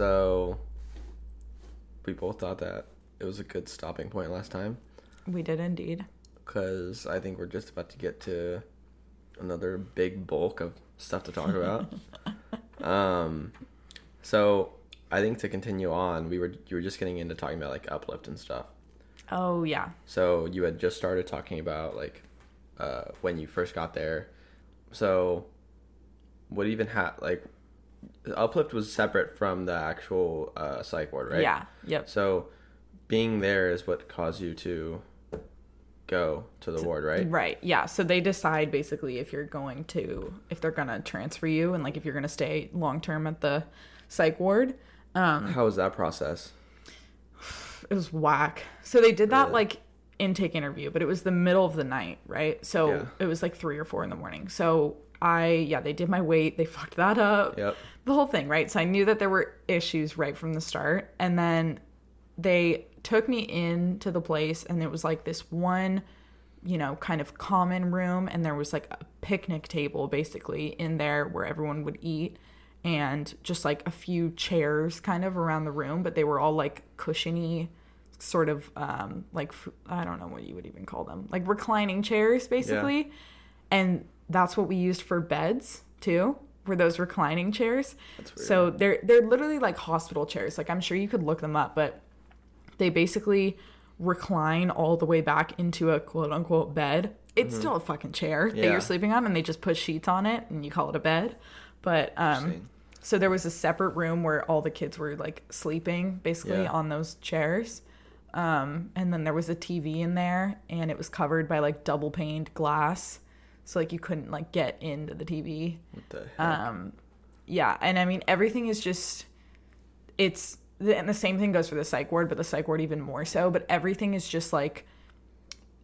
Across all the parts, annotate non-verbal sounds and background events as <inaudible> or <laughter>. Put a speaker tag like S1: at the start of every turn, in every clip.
S1: So we both thought that it was a good stopping point last time
S2: We did indeed.
S1: because I think we're just about to get to another big bulk of stuff to talk about. <laughs> um, so I think to continue on, we were you were just getting into talking about like uplift and stuff.
S2: Oh yeah.
S1: So you had just started talking about like uh, when you first got there. So what even had like uplift was separate from the actual uh, psych ward, right?
S2: Yeah. Yep.
S1: So being there is what caused you to go to the ward, right?
S2: Right. Yeah. So they decide basically if you're going to if they're gonna transfer you and like if you're gonna stay long term at the psych ward. Um,
S1: How was that process? <sighs>
S2: it was whack. So they did that
S1: Really?
S2: like intake interview, but it was the middle of the night, right? So
S1: Yeah.
S2: it was like three or four in the morning. So I yeah, they did my weight, they <laughs> fucked that up.
S1: Yep.
S2: The whole thing, right? So I knew that there were issues right from the start. And then they took me into the place and it was like this one, you know, kind of common room and there was like a picnic table basically in there where everyone would eat and just like a few chairs kind of around the room, but they were all like cushiony sort of um like I don't know what you would even call them. Like reclining chairs basically. And that's what we used for beds too. Were those reclining chairs? So they're they're literally like hospital chairs. Like I'm sure you could look them up, but they basically recline all the way back into a quote unquote bed. It's still a fucking chair that
S1: Mm-hmm.
S2: You're sleeping on, and they just put sheets on it and you call it a bed. But um, so there was a separate room where all the kids were like sleeping basically
S1: Yeah.
S2: on those chairs. Um, and then there was a TV in there, and it was covered by like double paned glass, so like you couldn't like get into the TV
S1: What the heck?
S2: um yeah and i mean everything is just it's and the same thing goes for the psych ward but the psych ward even more so but everything is just like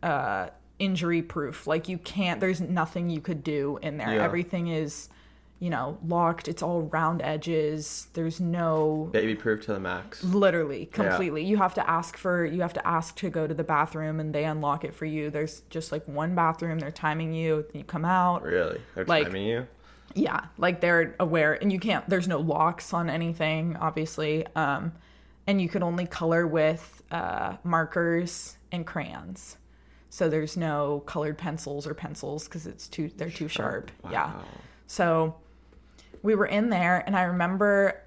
S2: uh injury proof like you can't there's nothing you could do in there
S1: Yeah.
S2: everything is you know locked. It's all round edges. There's no
S1: Baby proof to the max.
S2: literally completely. You have to ask for you have to ask to go to the bathroom and they unlock it for you. There's just like one bathroom. They're timing you. You come out.
S1: Really? They're
S2: Like-
S1: timing you?
S2: yeah. Like they're aware. And you can't there's no locks on anything obviously. Um and you can only color with uh markers and crayons. So there's no colored pencils or pencils because it's too they're too sharp, yeah.
S1: Wow.
S2: so we were in there and i remember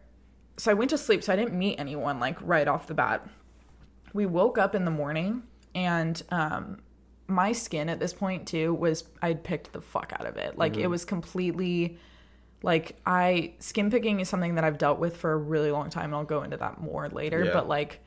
S2: so i went to sleep so i didn't meet anyone like right off the bat we woke up in the morning and um my skin at this point too was I'd picked the fuck out of it. Like
S1: Mm-hmm.
S2: it was completely like I skin picking is something that I've dealt with for a really long time and I'll go into that more later,
S1: Yeah.
S2: but like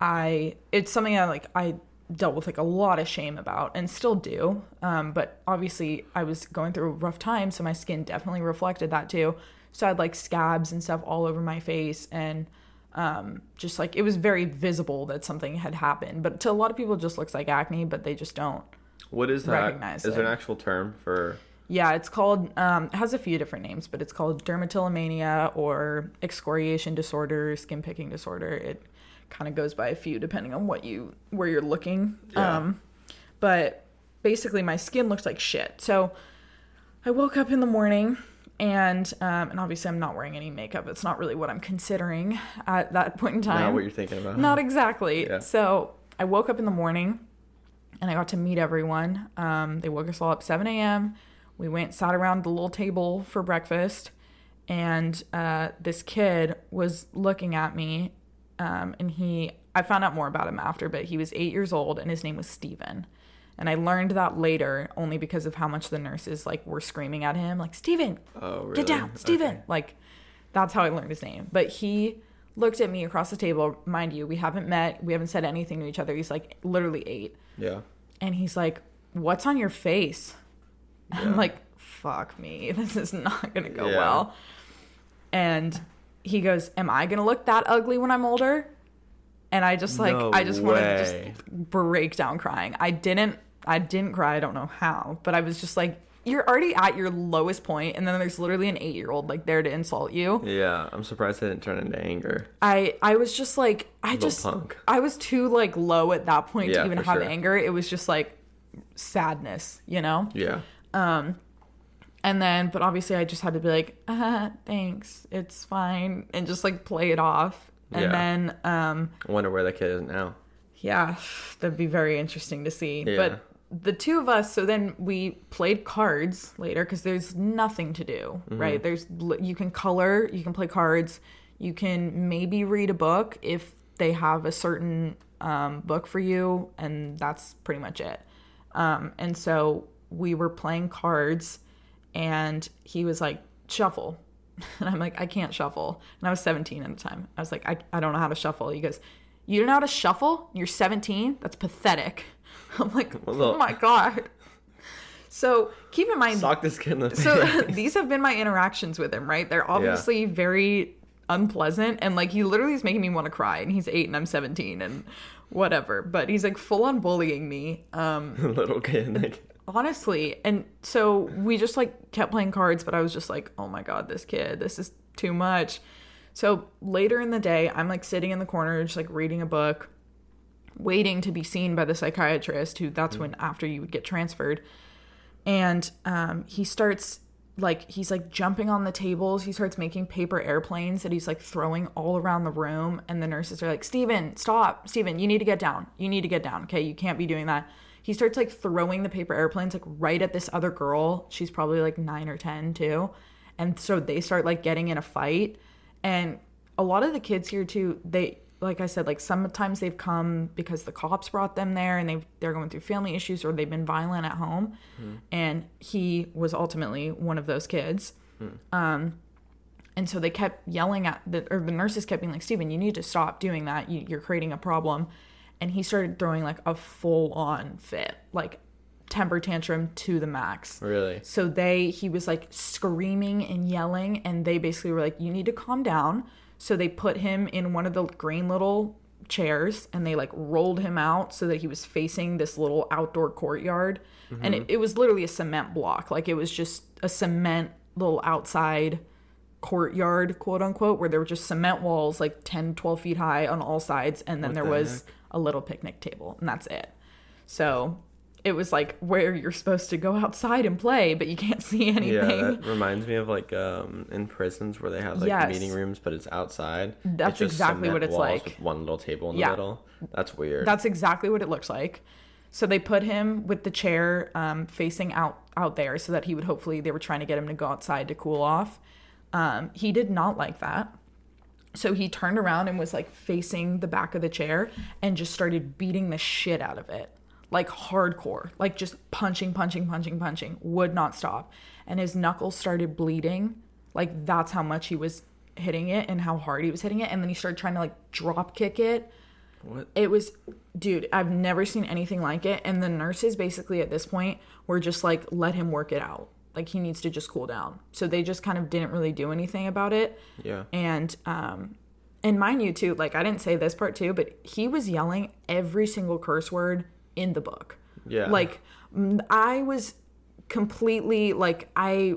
S2: I it's something I like I dealt with like a lot of shame about and still do. Um but obviously I was going through a rough time so my skin definitely reflected that too. So I had like scabs and stuff all over my face and um just like it was very visible that something had happened but to a lot of people it just looks like acne but they just don't
S1: What is that?
S2: Recognize
S1: Is there an actual term for
S2: yeah it's called um it has a few different names but it's called dermatillomania or excoriation disorder skin picking disorder it kind of goes by a few depending on what you where you're looking
S1: Yeah.
S2: um but basically my skin looks like shit so i woke up in the morning and um and obviously i'm not wearing any makeup it's not really what i'm considering at that point in time
S1: not what you're thinking about?
S2: not exactly. <laughs>
S1: Yeah.
S2: So I woke up in the morning and I got to meet everyone. Um, they woke us all up 7 a.m. We went, sat around the little table for breakfast, and uh, this kid was looking at me. Um, and he, I found out more about him after, but he was eight years old and his name was Steven. And I learned that later only because of how much the nurses like were screaming at him, like, Steven,
S1: Oh, really?
S2: get down, Steven.
S1: Okay.
S2: Like, that's how I learned his name. But he looked at me across the table. Mind you, we haven't met. We haven't said anything to each other. He's like literally eight.
S1: Yeah.
S2: And he's like, What's on your face?
S1: Yeah.
S2: I'm like, Fuck me. <laughs> This is not going to go
S1: Yeah.
S2: well. And he goes, Am I going to look that ugly when I'm older? And I just like,
S1: No
S2: I just wanted to just break down crying. I didn't, I didn't cry. I don't know how, but I was just like, You're already at your lowest point, and then there's literally an eight year old like there to insult you.
S1: Yeah. I'm surprised it didn't turn into anger.
S2: I I was just like I just
S1: punk.
S2: I was too like low at that point
S1: Yeah,
S2: to even have
S1: sure.
S2: anger. It was just like sadness, you know.
S1: Yeah.
S2: Um, And then, but obviously, I just had to be like, uh, thanks, it's fine, and just like play it off. And
S1: Yeah.
S2: then, um,
S1: I wonder where the kid is now.
S2: yeah, that'd be very interesting to see.
S1: Yeah.
S2: But the two of us, so then we played cards later because there's nothing to do,
S1: Mm-hmm.
S2: right? There's you can color, you can play cards, you can maybe read a book if they have a certain um, book for you, and that's pretty much it. Um, and so we were playing cards, and he was like, shuffle. <laughs> And I'm like, I can't shuffle. And I was 17 at the time. I was like, I, I don't know how to shuffle. He goes, You don't know how to shuffle? You're 17? That's pathetic. <laughs> I'm like, Oh my God. So keep in mind,
S1: Sock this kid in the face.
S2: so <laughs> these have been my interactions with him, right? They're obviously very unpleasant and like he literally is making me want to cry and he's 8 and I'm 17 and whatever. But he's like full on bullying me. Um
S1: little kid. Like,
S2: honestly and so we just like kept playing cards but i was just like oh my god this kid this is too much. So later in the day i'm like sitting in the corner just like reading a book waiting to be seen by the psychiatrist who that's when after you would get transferred. And um, he starts like he's like jumping on the tables. He starts making paper airplanes that he's like throwing all around the room. And the nurses are like steven stop. Steven you need to get down. You need to get down. Okay you can't be doing that he starts like throwing the paper airplanes like right at this other girl. She's probably like nine or ten too. And so they start like getting in a fight. And a lot of the kids here too they like i said like sometimes they've come because the cops brought them there and they they're going through family issues or they've been violent at home. And he was ultimately one of those kids. Um and so they kept yelling at the or the nurses kept being like steven you need to stop doing that. You, you're creating a problem and he started throwing like a full on fit like temper tantrum to the max
S1: really?
S2: so they he was like screaming and yelling and they basically were like you need to calm down. So they put him in one of the green little chairs and they like rolled him out so that he was facing this little outdoor courtyard. And mm-hmm. it, it was literally a cement block. Like it was just a cement little outside courtyard, quote unquote, where there were just cement walls like 10, 12 feet high on all sides. And then
S1: What
S2: there
S1: the
S2: was a little picnic table and that's it. So it was like where you're supposed to go outside and play, but you can't <laughs> see
S1: Yeah,
S2: anything.
S1: that reminds me of like um in prisons where they have like
S2: Yes.
S1: meeting rooms, but it's outside.
S2: That's
S1: It's
S2: exactly what it's like.
S1: With one little table in the middle. That's weird.
S2: That's exactly what it looks like. So they put him with the chair um, facing out out there, so that he would hopefully they were trying to get him to go outside to cool off. Um, he did not like that. So he turned around and was like facing the back of the chair and just started beating the shit out of it. Like hardcore. Like just punching, punching, punching, punching. Would not stop. And his knuckles started bleeding. Like that's how much he was hitting it and how hard he was hitting it. And then he started trying to like drop kick it.
S1: what?
S2: It was, dude, I've never seen anything like it. And the nurses basically at this point were just like, let him work it out. Like he needs to just cool down. So they just kind of didn't really do anything about it
S1: Yeah.
S2: and um and mind you too like i didn't say this part too but he was yelling every single curse word in the book
S1: Yeah.
S2: like I was completely like i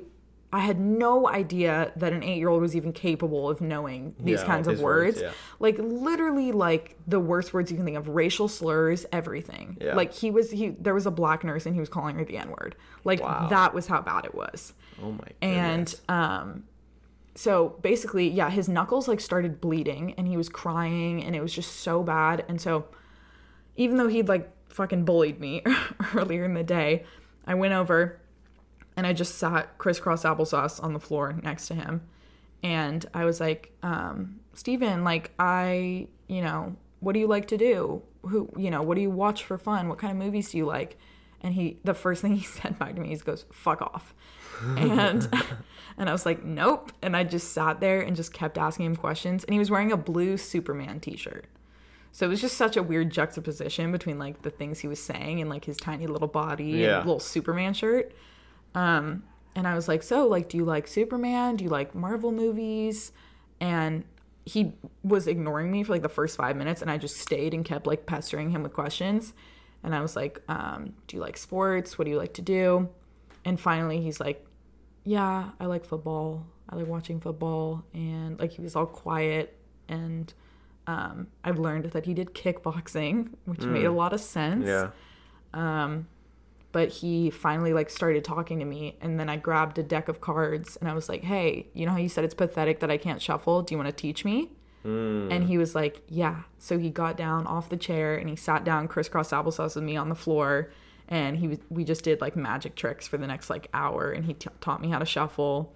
S2: i had no idea that an eight-year-old was even capable of knowing these
S1: Yeah,
S2: kinds of
S1: words,
S2: words
S1: yeah.
S2: like literally like the worst words you can think of racial slurs everything
S1: Yeah.
S2: like he was he there was a black nurse and he was calling her the n-word like
S1: Wow.
S2: that was how bad it was
S1: oh my
S2: God.
S1: and
S2: um so basically yeah his knuckles like started bleeding and he was crying and it was just so bad and so even though he'd like fucking bullied me <laughs> earlier in the day i went over and i just sat crisscross applesauce on the floor next to him and i was like um steven like i you know what do you like to do who you know what do you watch for fun what kind of movies do you like and he the first thing <laughs> he said back to me he goes fuck off and <laughs> and I was like, nope. And I just sat there and just kept asking him questions. And he was wearing a blue Superman t-shirt. So it was just such a weird juxtaposition between like the things he was saying and like his tiny little body
S1: Yeah.
S2: and little Superman shirt. Um, and I was like, so like, do you like Superman? Do you like Marvel movies? And he was ignoring me for like the first five minutes, and I just stayed and kept like pestering him with questions. And I was like, um, do you like sports? What do you like to do? And finally, he's like, yeah, I like football. I like watching football. And like he was all quiet. And um, I've learned that he did kickboxing, which made a lot of sense.
S1: Yeah.
S2: But he finally like started talking to me and then I grabbed a deck of cards and I was like, "Hey, you know how you said it's pathetic that I can't shuffle? Do you want to teach me?" And he was like, "Yeah." So he got down off the chair and he sat down crisscross applesauce with me on the floor and he was we just did like magic tricks for the next like hour and he t- taught me how to shuffle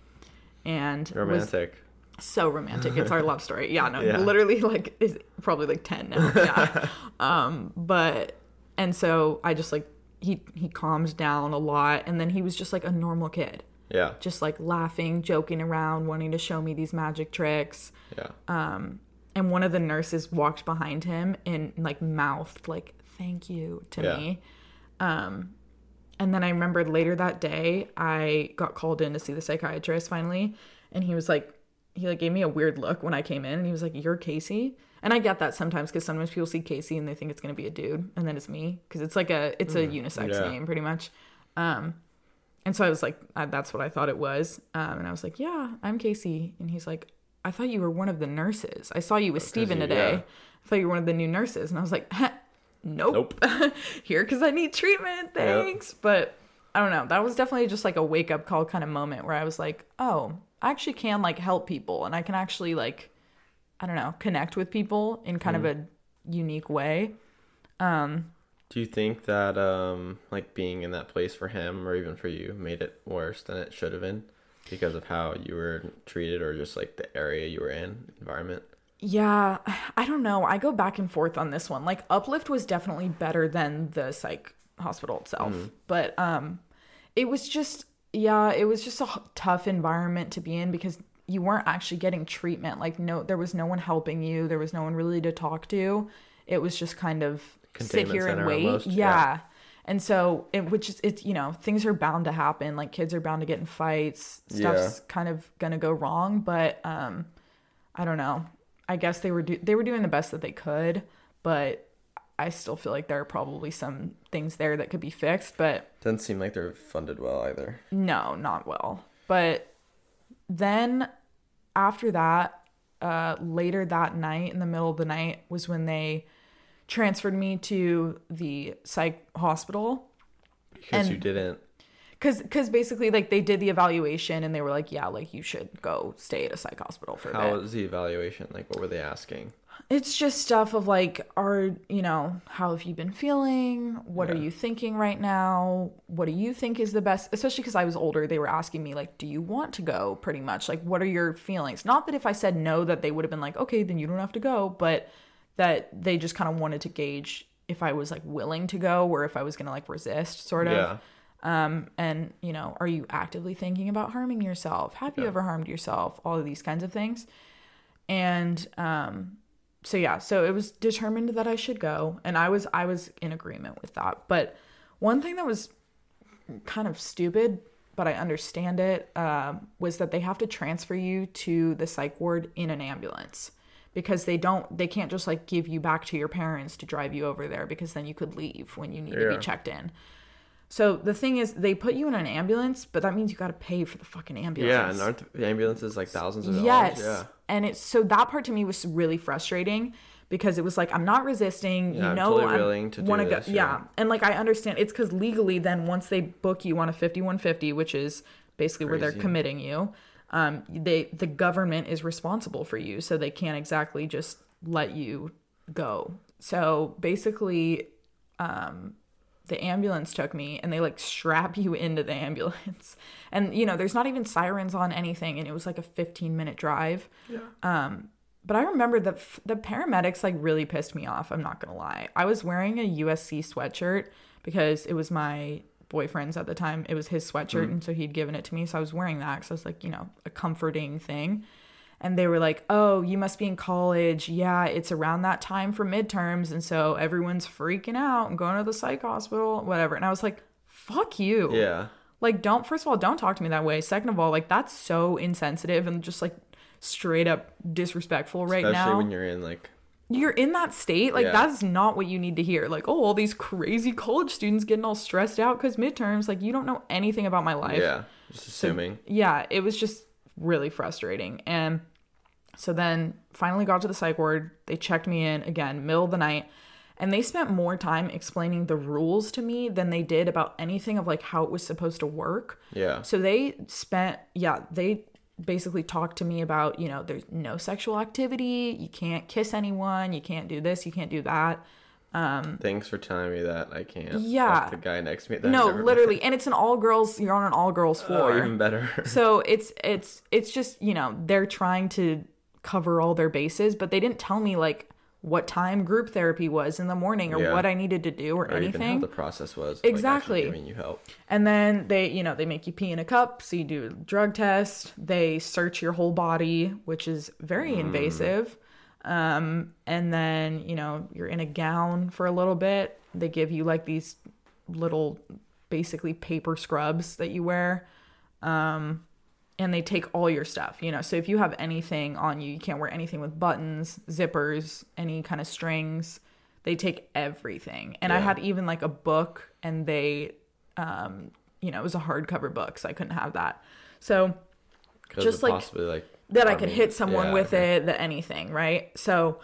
S2: and was
S1: Romantic.
S2: so romantic. It's our love story. Yeah, no,
S1: Yeah.
S2: literally like is probably like 10 now. Yeah. <laughs> um, but and so I just like he he calmed down a lot and then he was just like a normal kid.
S1: Yeah.
S2: Just like laughing, joking around, wanting to show me these magic tricks.
S1: Yeah.
S2: um And one of the nurses walked behind him and like mouthed like thank you to
S1: Yeah.
S2: me. Um and then I remembered later that day I got called in to see the psychiatrist finally and he was like he like gave me a weird look when I came in and he was like you're Casey. And I get that sometimes cuz sometimes people see Casey and they think it's going to be a dude and then it's me cuz it's like a it's a unisex
S1: yeah.
S2: name pretty much. Um and so I was like I, that's what I thought it was. Um and I was like, "Yeah, I'm Casey." And he's like, "I thought you were one of the nurses. I saw you with Steven
S1: you-
S2: today.
S1: yeah.
S2: I thought you were one of the new nurses." And I was like, "Nope. <laughs> Here cuz I need treatment. Thanks." But I don't know. That was definitely just like a wake up call kind of moment where I was like, "Oh, I actually can like help people and I can actually like I don't know, connect with people in kind
S1: Mm.
S2: of a unique way." Um
S1: Do you think that um like being in that place for him or even for you made it worse than it should have been because of how you were treated or just like the area you were in, environment?
S2: Yeah, <sighs> I don't know. I go back and forth on this one. Like Uplift was definitely better than the psych hospital itself, but um it was just yeah, it was just a tough environment to be in because you weren't actually getting treatment. Like no there was no one helping you, there was no one really to talk to. It was just kind of sit here and wait.
S1: almost,
S2: yeah.
S1: yeah.
S2: And so it which is it's you know, things are bound to happen. Like kids are bound to get in fights. Stuff's kind of gonna go wrong, but um I don't know. I guess they were do- they were doing the best that they could, but I still feel like there are probably some things there that could be fixed, but
S1: Doesn't seem like they're funded well either.
S2: no, not well. But then after that, uh, later that night, in the middle of the night, was when they transferred me to the psych hospital.
S1: Because
S2: And-
S1: you didn't.
S2: Cause, cause basically, like they did the evaluation and they were like, yeah, like you should go stay at a psych hospital for a
S1: How was the evaluation? Like, what were they asking?
S2: It's just stuff of like, are you know, how have you been feeling? What are you thinking right now? What do you think is the best? Especially because I was older, they were asking me like, do you want to go? Pretty much like, what are your feelings? Not that if I said no, that they would have been like, okay, then you don't have to go, but that they just kind of wanted to gauge if I was like willing to go or if I was gonna like resist, sort of.
S1: Yeah.
S2: Um, and you know, are you actively thinking about harming yourself? Have you ever harmed yourself? All of these kinds of things. And um, so yeah, so it was determined that I should go, and I was I was in agreement with that. But one thing that was kind of stupid, but I understand it, um, was that they have to transfer you to the psych ward in an ambulance because they don't they can't just like give you back to your parents to drive you over there because then you could leave when you need to be checked in. So the thing is, they put you in an ambulance, but that means you got to pay for the fucking ambulance.
S1: Yeah, and aren't the ambulances like thousands of
S2: Yes.
S1: dollars? Yeah.
S2: And it's so that part to me was really frustrating because it was like I'm not resisting.
S1: Yeah,
S2: you
S1: I'm
S2: know,
S1: totally
S2: I
S1: willing to do
S2: wanna
S1: this,
S2: go.
S1: yeah.
S2: Yeah. and like I understand it's because legally, then once they book you on a 5150, which is basically where they're committing you, um, they the government is responsible for you, so they can't exactly just let you go. So basically, um, the ambulance took me and they like strap you into the ambulance. <laughs> And you know there's not even sirens on anything and it was like a 15 minute drive.
S1: Yeah.
S2: um but i remember that f- the paramedics like really pissed me off i'm not gonna lie. I was wearing a usc sweatshirt because it was my boyfriend's at the time. It was his sweatshirt and so he'd given it to me. So i was wearing that because i was like you know a comforting thing and they were like, "Oh, you must be in college. Yeah, it's around that time for midterms, and so everyone's freaking out and going to the psych hospital, whatever." And I was like, "Fuck you."
S1: Yeah.
S2: Like, don't. First of all, don't talk to me that way. Second of all, like that's so insensitive and just like straight up disrespectful right
S1: Especially
S2: now.
S1: when you're in like
S2: You're in that state. Like
S1: Yeah.
S2: that's not what you need to hear. Like, oh, all these crazy college students getting all stressed out because midterms. Like, you don't know anything about my life
S1: yeah, just assuming.
S2: yeah, it was just really frustrating. And so then finally got to the psych ward. They checked me in again, middle of the night. and they spent more time explaining the rules to me than they did about anything of like how it was supposed to work.
S1: Yeah.
S2: So they spent, yeah, they basically talked to me about, you know, there's no sexual activity, you can't kiss anyone, you can't do this, you can't do that.
S1: Um, Thanks for telling me that. I can't.
S2: Yeah.
S1: the guy next to me.
S2: No, literally, and it's an all girls. You're on an all girls
S1: Oh,
S2: floor.
S1: even better.
S2: so it's it's it's just you know they're trying to cover all their bases, but they didn't tell me like what time group therapy was in the morning or
S1: Yeah.
S2: what I needed to do or,
S1: or even how
S2: anything.
S1: the process was. like,
S2: Exactly.
S1: giving you help.
S2: And then they, you know, they make you pee in a cup, so you do a drug test. They search your whole body, which is very
S1: Mm.
S2: invasive. Um, and then, you know, you're in a gown for a little bit. They give you like these little basically paper scrubs that you wear. Um, and they take all your stuff, you know. So if you have anything on you, you can't wear anything with buttons, zippers, any kind of strings. They take everything. And I had even like a book and they um, you know, it was a hardcover book, so I couldn't have that. So Just, like,
S1: possibly like
S2: that I could hit someone
S1: yeah,
S2: with
S1: okay.
S2: it, that anything, right? So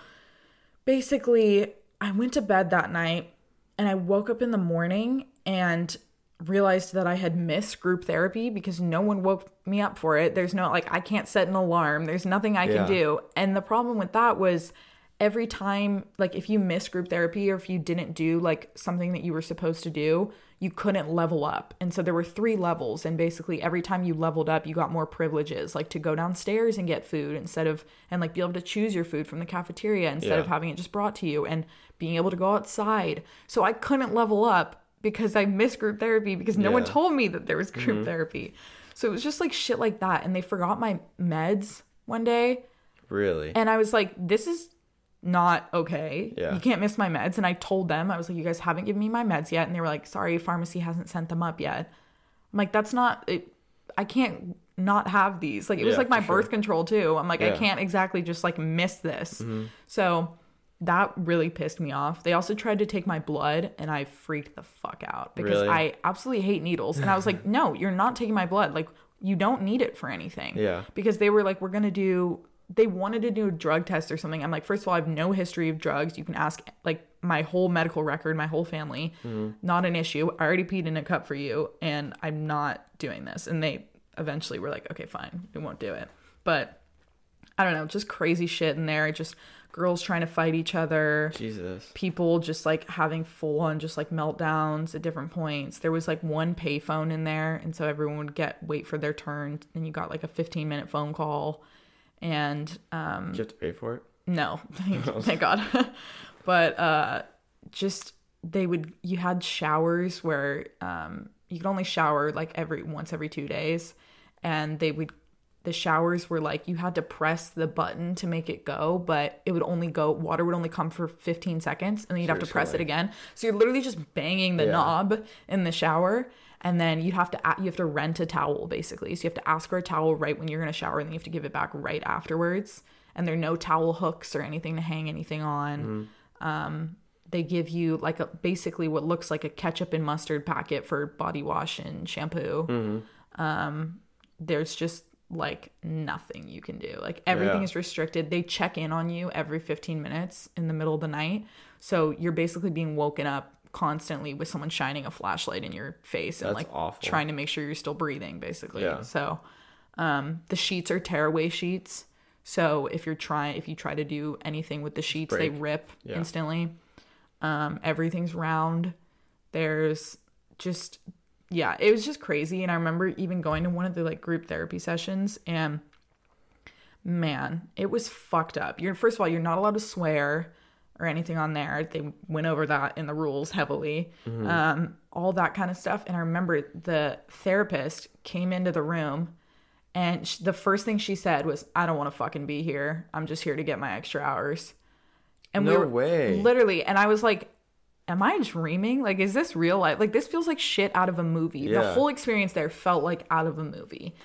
S2: basically, I went to bed that night and I woke up in the morning and realized that I had missed group therapy because no one woke me up for it. There's no, like, I can't set an alarm, there's nothing I
S1: Yeah.
S2: can do. And the problem with that was every time, like, if you missed group therapy or if you didn't do like something that you were supposed to do, you couldn't level up. And so there were three levels. And basically, every time you leveled up, you got more privileges, like to go downstairs and get food instead of, and like be able to choose your food from the cafeteria instead of having it just brought to you and being able to go outside. So I couldn't level up because I missed group therapy because no one told me that there was group therapy. So it was just like shit like that. And they forgot my meds one day.
S1: Really?
S2: And I was like, this is not okay.
S1: Yeah.
S2: You can't miss my meds. And I told them, I was like, you guys haven't given me my meds yet. And they were like, sorry, pharmacy hasn't sent them up yet. I'm like, that's not it. I can't not have these. Like, it was like my
S1: sure.
S2: birth control too. I'm like, I
S1: Yeah. Mm-hmm.
S2: can't exactly just like miss this. So that really pissed me off. They also tried to take my blood and I freaked the fuck out because
S1: Really?
S2: I absolutely hate needles. And I was like, <laughs> no, you're not taking my blood. Like, you don't need it for anything
S1: Yeah.
S2: because they were like, we're gonna do. They wanted to do a drug test or something. I'm like, first of all, I have no history of drugs. You can ask like my whole medical record, my whole family. Mm-hmm. Not an issue. I already peed in a cup for you, and I'm not doing this. And they eventually were like, okay, fine, we won't do it. But I don't know, just crazy shit in there. Just girls trying to fight each other
S1: Jesus.
S2: people just like having full on just like meltdowns at different points. There was like one payphone in there, and so everyone would get wait for their turn, and you got like a 15 minute phone call, and um,
S1: Did you have to pay for it?
S2: no, <laughs> thank, <laughs> thank God. <laughs> but uh, just they would you had showers where um, you could only shower like every once every two days, and they would the showers were like you had to press the button to make it go, but it would only go water would only come for 15 seconds, and then you'd have to press it again. So you're literally just banging the
S1: Yeah.
S2: knob in the shower. And then you have to you have to rent a towel basically. So you have to ask for a towel right when you're gonna shower, and then you have to give it back right afterwards. And there are no towel hooks or anything to hang anything on. Um, they give you like a basically what looks like a ketchup and mustard packet for body wash and shampoo. Um, there's just like nothing you can do. Like everything
S1: Yeah.
S2: is restricted. They check in on you every 15 minutes in the middle of the night. So you're basically being woken up constantly with someone shining a flashlight in your face and
S1: That's
S2: like
S1: awful.
S2: trying to make sure you're still breathing basically.
S1: Yeah.
S2: So um the sheets are tearaway sheets. So if you're trying if you try to do anything with the sheets, they rip
S1: Yeah.
S2: instantly. Um everything's round. There's just yeah, it was just crazy and I remember even going to one of the like group therapy sessions and man, it was fucked up. You're first of all, you're not allowed to swear or anything on there. They went over that in the rules heavily. Um, all that kind of stuff. And I remember the therapist came into the room and sh- the first thing she said was, I don't want to fucking be here. I'm just here to get my extra hours. And
S1: No
S2: we were
S1: way.
S2: literally, and I was like, Am I dreaming? Like, is this real life? Like, this feels like shit out of a movie. The whole experience there felt like out of a movie.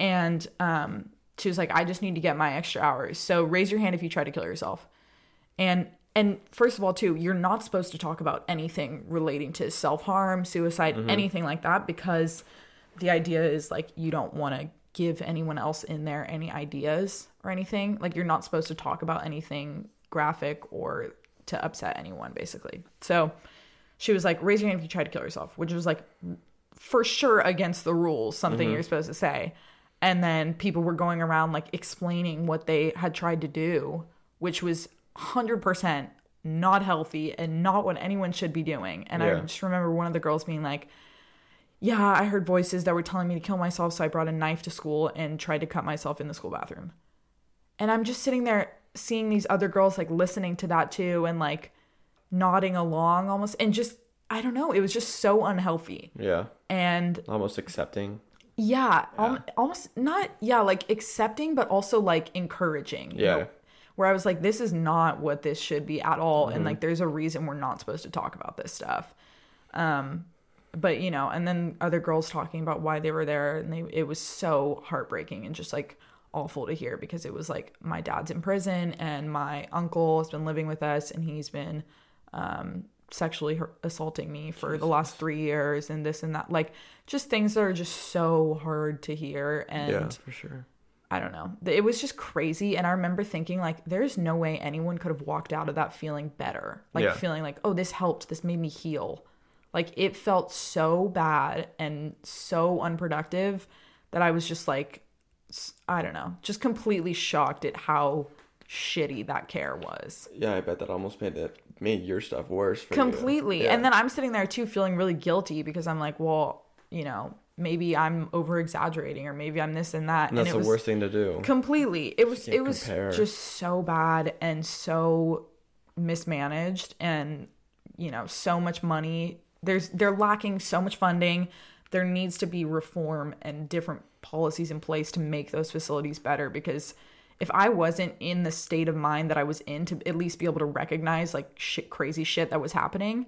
S2: And um, she was like, I just need to get my extra hours. So raise your hand if you try to kill yourself. And and first of all, too, you're not supposed to talk about anything relating to self harm, suicide, anything like that, because the idea is like you don't want to give anyone else in there any ideas or anything. Like you're not supposed to talk about anything graphic or to upset anyone basically. So she was like, raise your hand if you tried to kill yourself, which was like for sure against the rules, something mm-hmm. you're supposed to say. And then people were going around like explaining what they had tried to do, which was 100% not healthy and not what anyone should be doing. And I just remember one of the girls being like, yeah, I heard voices that were telling me to kill myself, so I brought a knife to school and tried to cut myself in the school bathroom. And I'm just sitting there seeing these other girls like listening to that too and like nodding along almost and just I don't know, it was just so unhealthy.
S1: Yeah.
S2: And
S1: Almost accepting.
S2: yeah, al- almost not yeah, like accepting but also like encouraging. you
S1: Yeah.
S2: know, where I was like this is not what this should be at all
S1: Mm-hmm.
S2: and like there's a reason we're not supposed to talk about this stuff. Um but you know, and then other girls talking about why they were there and they it was so heartbreaking and just like awful to hear because it was like my dad's in prison and my uncle has been living with us and he's been um sexually assaulting me for the last 3 years and this and that like just things that are just so hard to hear and
S1: yeah, for sure.
S2: I don't know. It was just crazy. And I remember thinking, like, there's no way anyone could have walked out of that feeling better. Like,
S1: Yeah.
S2: feeling like, oh, this helped. This made me heal. Like, it felt so bad and so unproductive that I was just like, I don't know, just completely shocked at how shitty that care was.
S1: Yeah, I bet that almost made it made your stuff worse.
S2: Completely.
S1: Yeah.
S2: And then I'm sitting there too feeling really guilty because I'm like, well, you know, maybe I'm over exaggerating or maybe I'm this and that.
S1: And that's
S2: it
S1: the worst thing to do.
S2: completely it was it was
S1: compare.
S2: just so bad and so mismanaged and you know so much money there's they're lacking so much funding there needs to be reform and different policies in place to make those facilities better because if i wasn't in the state of mind that i was in to at least be able to recognize like shit crazy shit that was happening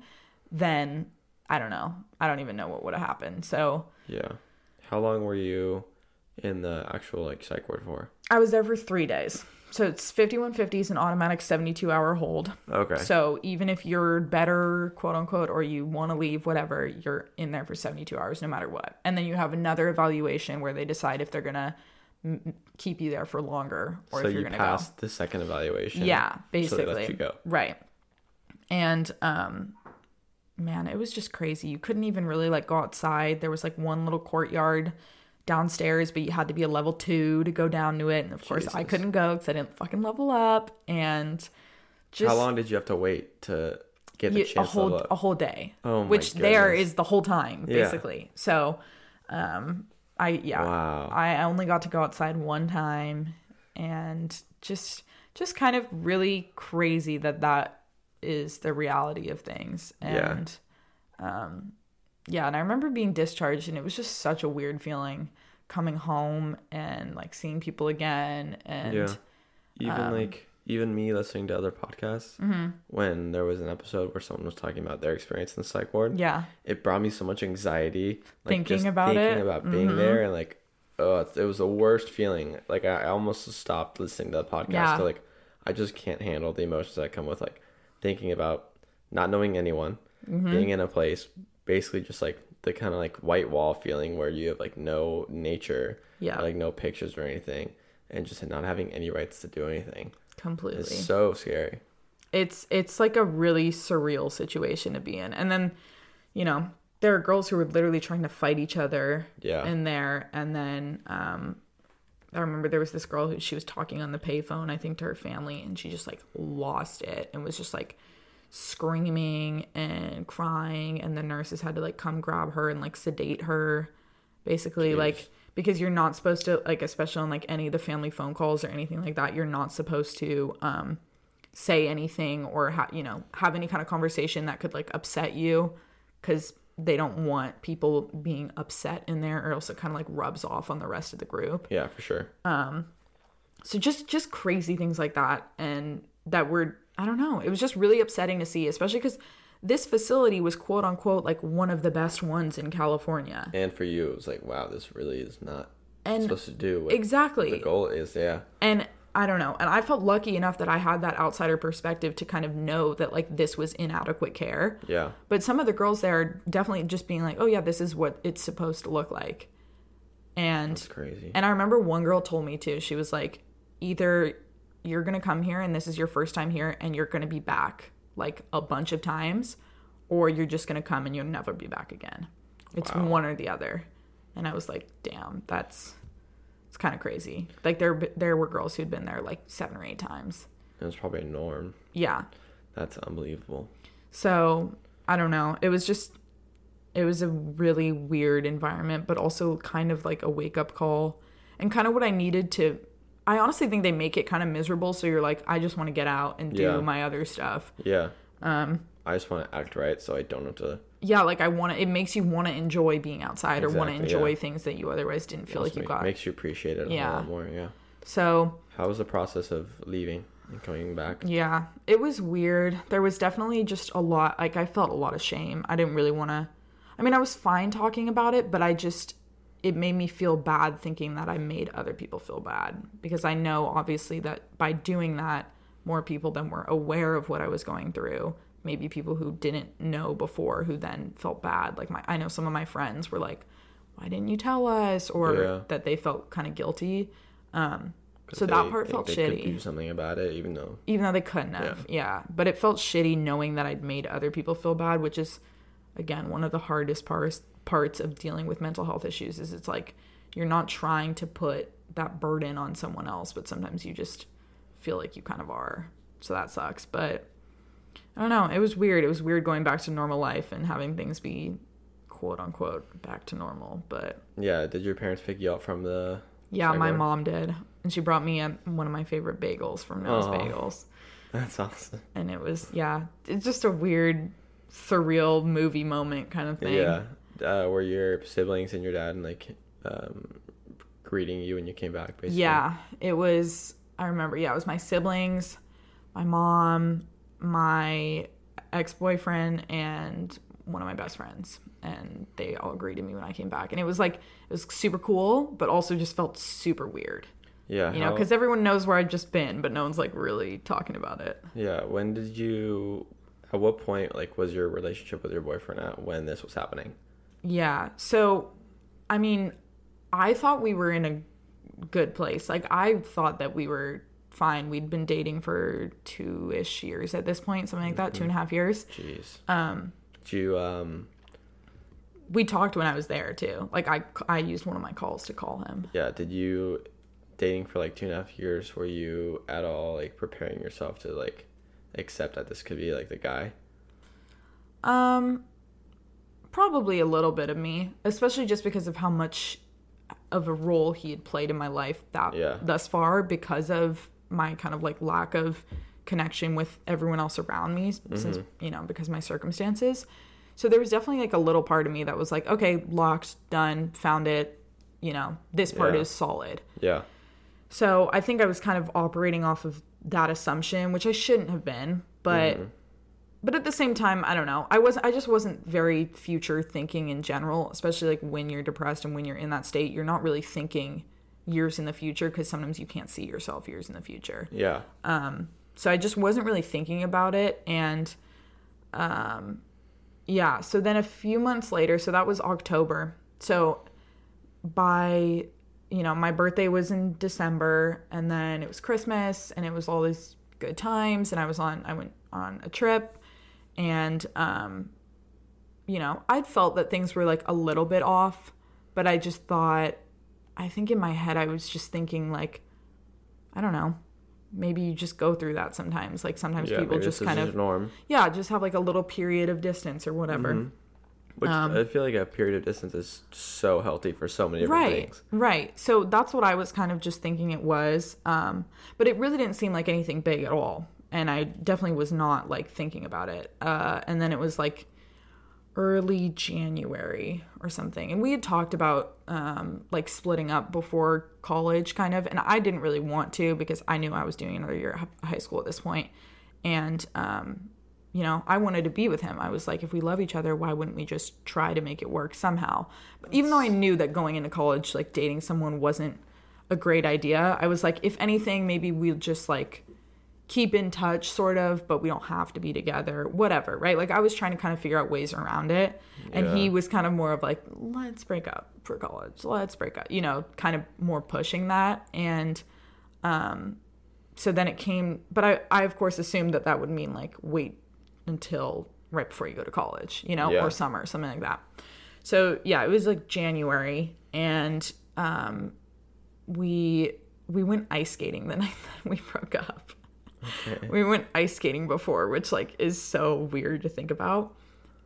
S2: then i don't know i don't even know what would have happened so
S1: Yeah. How long were you in the actual like psych ward for?
S2: I was there for three days. So it's 5150 is an automatic 72 hour hold.
S1: Okay.
S2: So even if you're better, quote unquote, or you want to leave, whatever, you're in there for 72 hours no matter what. And then you have another evaluation where they decide if they're going to m- keep you there for longer or
S1: so
S2: if you're
S1: you
S2: going to go.
S1: the second evaluation.
S2: Yeah,
S1: So
S2: basically.
S1: they let you go.
S2: Right. And um man, it was just crazy. You couldn't even really like go outside. There was like one little courtyard downstairs, but you had to be a level 2 to go down to it. And of course, I couldn't go cuz I didn't fucking level up and just
S1: How long did you have to wait to get the
S2: you- a whole a whole day.
S1: Oh my
S2: which there
S1: goodness.
S2: is the whole time
S1: Yeah.
S2: basically. So um I yeah.
S1: Wow.
S2: I only got to go outside one time and just just kind of really crazy that that is the reality of things
S1: Yeah.
S2: and um yeah and i remember being discharged and it was just such a weird feeling coming home and like seeing people again and
S1: Yeah. Even
S2: um,
S1: like even me listening to other podcasts
S2: Mm-hmm.
S1: when there was an episode where someone was talking about their experience in the psych ward.
S2: yeah
S1: It brought me so much anxiety. Like
S2: Thinking about
S1: thinking
S2: it.
S1: about being
S2: Mhm.
S1: there and like oh it was the worst feeling. Like I, I almost stopped listening to the podcast
S2: Yeah.
S1: to like I just can't handle the emotions that come with like thinking about not knowing anyone,
S2: Mm-hmm.
S1: being in a place, basically just like the kind of like white wall feeling where you have like no nature,
S2: Yeah.
S1: like no pictures or anything, and just not having any rights to do anything.
S2: completely
S1: It's so scary.
S2: it's it's like a really surreal situation to be in and then you know there are girls who were literally trying to fight each other
S1: Yeah.
S2: in there and then um i remember there was this girl who she was talking on the payphone i think to her family and she just like lost it and was just like screaming and crying and the nurses had to like come grab her and like sedate her basically
S1: Jeez.
S2: like because you're not supposed to like especially on like any of the family phone calls or anything like that you're not supposed to um say anything or ha- you know have any kind of conversation that could like upset you because they don't want people being upset in there or else it kind of like rubs off on the rest of the group
S1: Yeah, for sure.
S2: Um so just just crazy things like that and that were i don't know it was just really upsetting to see especially because this facility was quote unquote like one of the best ones in california
S1: And for you, it was like, wow, this really is not
S2: And
S1: supposed to do what
S2: exactly
S1: the goal is. Yeah.
S2: and I don't know. And I felt lucky enough that I had that outsider perspective to kind of know that like this was inadequate care.
S1: Yeah.
S2: But some of the girls there are definitely just being like, "Oh yeah, this is what it's supposed to look like." And
S1: It's crazy.
S2: and I remember one girl told me too. She was like, "Either you're going to come here and this is your first time here and you're going to be back like a bunch of times or you're just going to come and you'll never be back again. It's
S1: Wow.
S2: one or the other. And I was like, damn, that's it's kind of crazy. Like there there were girls who'd been there like 7 or 8 times.
S1: It was probably a norm.
S2: Yeah.
S1: That's unbelievable.
S2: So, I don't know. It was just it was a really weird environment, but also kind of like a wake up call and kind of what I needed to I honestly think they make it kind of miserable so you're like I just want to get out and do
S1: Yeah.
S2: my other stuff.
S1: Yeah. Um. I just want to act right, so I don't have to.
S2: Yeah, like I want to it makes you want to enjoy being outside or want to enjoy
S1: yeah.
S2: things that you otherwise didn't feel like you
S1: make-
S2: got.
S1: Makes you appreciate it a
S2: Yeah.
S1: lot more. Yeah.
S2: So,
S1: How was the process of leaving and coming back?
S2: Yeah, it was weird. There was definitely just a lot, like, I felt a lot of shame. I didn't really want to. I mean, I was fine talking about it, but I just, it made me feel bad thinking that I made other people feel bad. Because I know, obviously, that by doing that, more people then were aware of what I was going through. Maybe people who didn't know before who then felt bad. Like, my, I know some of my friends were like, why didn't you tell us? Or
S1: Yeah.
S2: that they felt kind of guilty. Um, so that part felt
S1: they
S2: shitty
S1: Could do something about it, even though.
S2: even though they couldn't have yeah. but it felt shitty knowing that i'd made other people feel bad which is again one of the hardest parts parts of dealing with mental health issues is it's like you're not trying to put that burden on someone else but sometimes you just feel like you kind of are so that sucks but i don't know it was weird it was weird going back to normal life and having things be quote unquote back to normal but
S1: Yeah. Did your parents pick you up from the?
S2: yeah my mom did and she brought me a, one of my favorite bagels from Noah's
S1: Aw.
S2: bagels <laughs>
S1: That's awesome.
S2: and it was yeah it's just a weird surreal movie moment kind of thing
S1: Yeah. Uh, were your siblings and your dad and like um, greeting you when you came back? Basically.
S2: yeah it was i remember yeah it was my siblings my mom my ex-boyfriend and one of my best friends and they all greeted me when i came back and it was like it was super cool but also just felt super weird
S1: Yeah.
S2: you know
S1: how-
S2: because everyone knows where i've just been but no one's like really talking about it
S1: Yeah. When did you? At what point, like, was your relationship with your boyfriend at when this was happening?
S2: Yeah. So, I mean, I thought we were in a good place. Like, I thought that we were fine. We'd been dating for two ish years at this point, something like that, two and a half years.
S1: Jeez. Um. Did you um?
S2: We talked when I was there too. Like, I, I used one of my calls to call him.
S1: Yeah. Did you dating for like two and a half years? Were you at all like preparing yourself to like accept that this could be like the guy?
S2: Um, probably a little bit of me, especially just because of how much of a role he had played in my life that
S1: Yeah.
S2: thus far because of my kind of like lack of connection with everyone else around me since mm-hmm. you know because my circumstances. So there was definitely like a little part of me that was like, okay, locked, done, found it, you know, this part
S1: Yeah.
S2: is solid.
S1: Yeah.
S2: So I think I was kind of operating off of that assumption, which I shouldn't have been, but mm-hmm. But at the same time, I don't know. I was I just wasn't very future thinking in general, especially like when you're depressed and when you're in that state, you're not really thinking years in the future because sometimes you can't see yourself years in the future.
S1: Yeah.
S2: Um So I just wasn't really thinking about it and um yeah, so then a few months later, so that was October. So by you know, my birthday was in December and then it was Christmas and it was all these good times and I was on I went on a trip and um you know, I'd felt that things were like a little bit off, but I just thought I think in my head I was just thinking like I don't know. Maybe you just go through that sometimes. Like sometimes
S1: Yeah.
S2: people just kind of
S1: norm.
S2: yeah, just have like a little period of distance or whatever.
S1: Mm-hmm. Which
S2: Um,
S1: I feel like a period of distance is so healthy for so many different
S2: Right.
S1: things.
S2: Right. So that's what I was kind of just thinking it was. Um, but it really didn't seem like anything big at all. And I definitely was not like thinking about it. Uh, and then it was like early January or something. And we had talked about um, like splitting up before college, kind of. And I didn't really want to because I knew I was doing another year of high school at this point. And, um, you know, I wanted to be with him. I was like, if we love each other, why wouldn't we just try to make it work somehow? But even though I knew that going into college, like dating someone wasn't a great idea, I was like, if anything, maybe we'll just like keep in touch sort of but we don't have to be together whatever right like i was trying to kind of figure out ways around it and he was kind of more of like let's break up for college let's break up you know kind of more pushing that and um so then it came but i i of course assumed that that would mean like wait until right before you go to college, you know,
S1: Yeah.
S2: or summer, something like that. So yeah, it was like January, and um, we we went ice skating the <laughs> night that we broke up.
S1: Okay.
S2: We went ice skating before, which like is so weird to think about.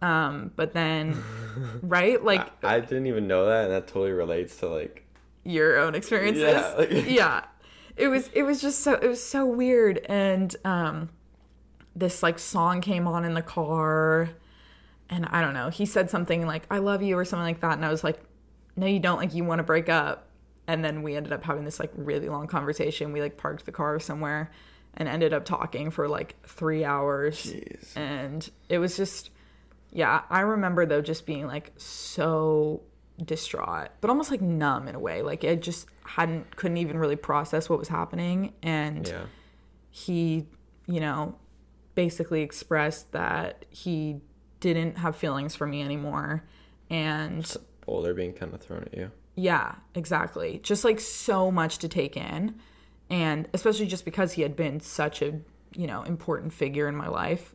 S2: Um, but then, <laughs> right, like
S1: I didn't even know that, and that totally relates to like
S2: your own experiences.
S1: Yeah, like- <laughs>
S2: yeah. It was it was just so it was so weird and um this like song came on in the car and I don't know. He said something like I love you or something like that and I was like no you don't like you want to break up. And then we ended up having this like really long conversation. We like parked the car somewhere and ended up talking for like 3 hours
S1: Jeez.
S2: and it was just yeah i remember though just being like so distraught but almost like numb in a way like i just hadn't couldn't even really process what was happening and
S1: yeah,
S2: he you know basically expressed that he didn't have feelings for me anymore and
S1: boulder being kind of thrown at you.
S2: yeah, exactly. Just like so much to take in. And especially just because he had been such a, you know, important figure in my life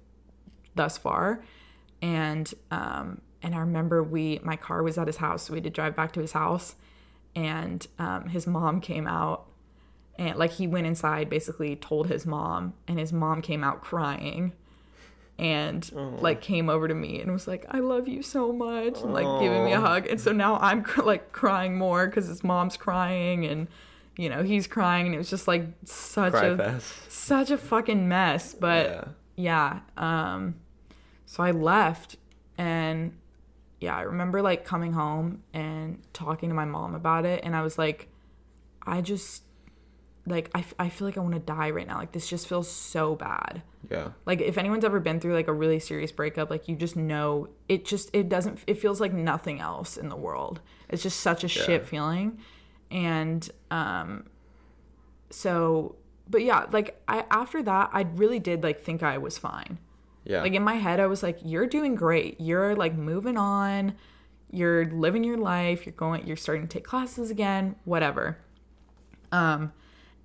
S2: thus far. And um and I remember we my car was at his house, so we had to drive back to his house. And um his mom came out and like he went inside basically told his mom and his mom came out crying and like came over to me and was like i love you so much and like giving me a hug. And so now i'm cr- like crying more because his mom's crying and you know he's crying and it was just like such
S1: Cry
S2: a
S1: fest.
S2: such a fucking mess but
S1: Yeah.
S2: yeah um so i left and yeah i remember like coming home and talking to my mom about it and i was like i just like i, f- I feel like i want to die right now like this just feels so bad
S1: Yeah.
S2: like if anyone's ever been through like a really serious breakup like you just know it just it doesn't it feels like nothing else in the world it's just such a shit feeling and um so but yeah like i after that i really did like think i was fine.
S1: Yeah.
S2: like in my head i was like you're doing great. You're like moving on. You're living your life. You're going you're starting to take classes again whatever. Um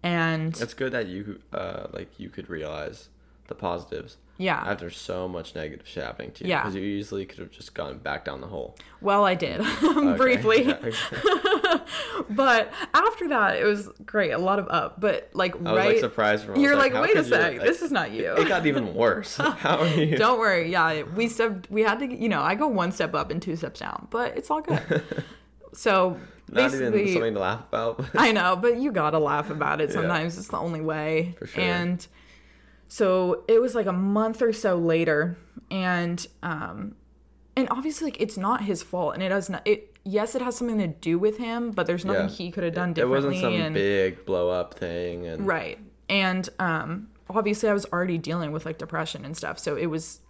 S2: and
S1: it's good that you uh like you could realize the positives
S2: yeah
S1: after so much negative shit happening to you.
S2: Yeah.
S1: Because you easily could have just gone back down the hole.
S2: well i did <laughs> briefly <laughs> but after that it was great a lot of up but like
S1: I was
S2: right
S1: like surprised. From,
S2: you're like,
S1: how
S2: wait a sec
S1: like,
S2: this is not you
S1: It got even worse. <laughs> How are you?
S2: don't worry yeah we stepped we had to you know i go one step up and two steps down but it's all good so
S1: Not even
S2: basically
S1: something to laugh about.
S2: I know, but you gotta laugh about it
S1: Yeah.
S2: sometimes. It's the only way.
S1: For sure.
S2: And so it was like a month or so later, and um, and obviously like it's not his fault, and it does not. It yes, it has something to do with him, but there's nothing
S1: Yeah.
S2: he could have done differently.
S1: it wasn't some
S2: and
S1: big blow up thing, and
S2: right, and um, obviously I was already dealing with like depression and stuff, so it was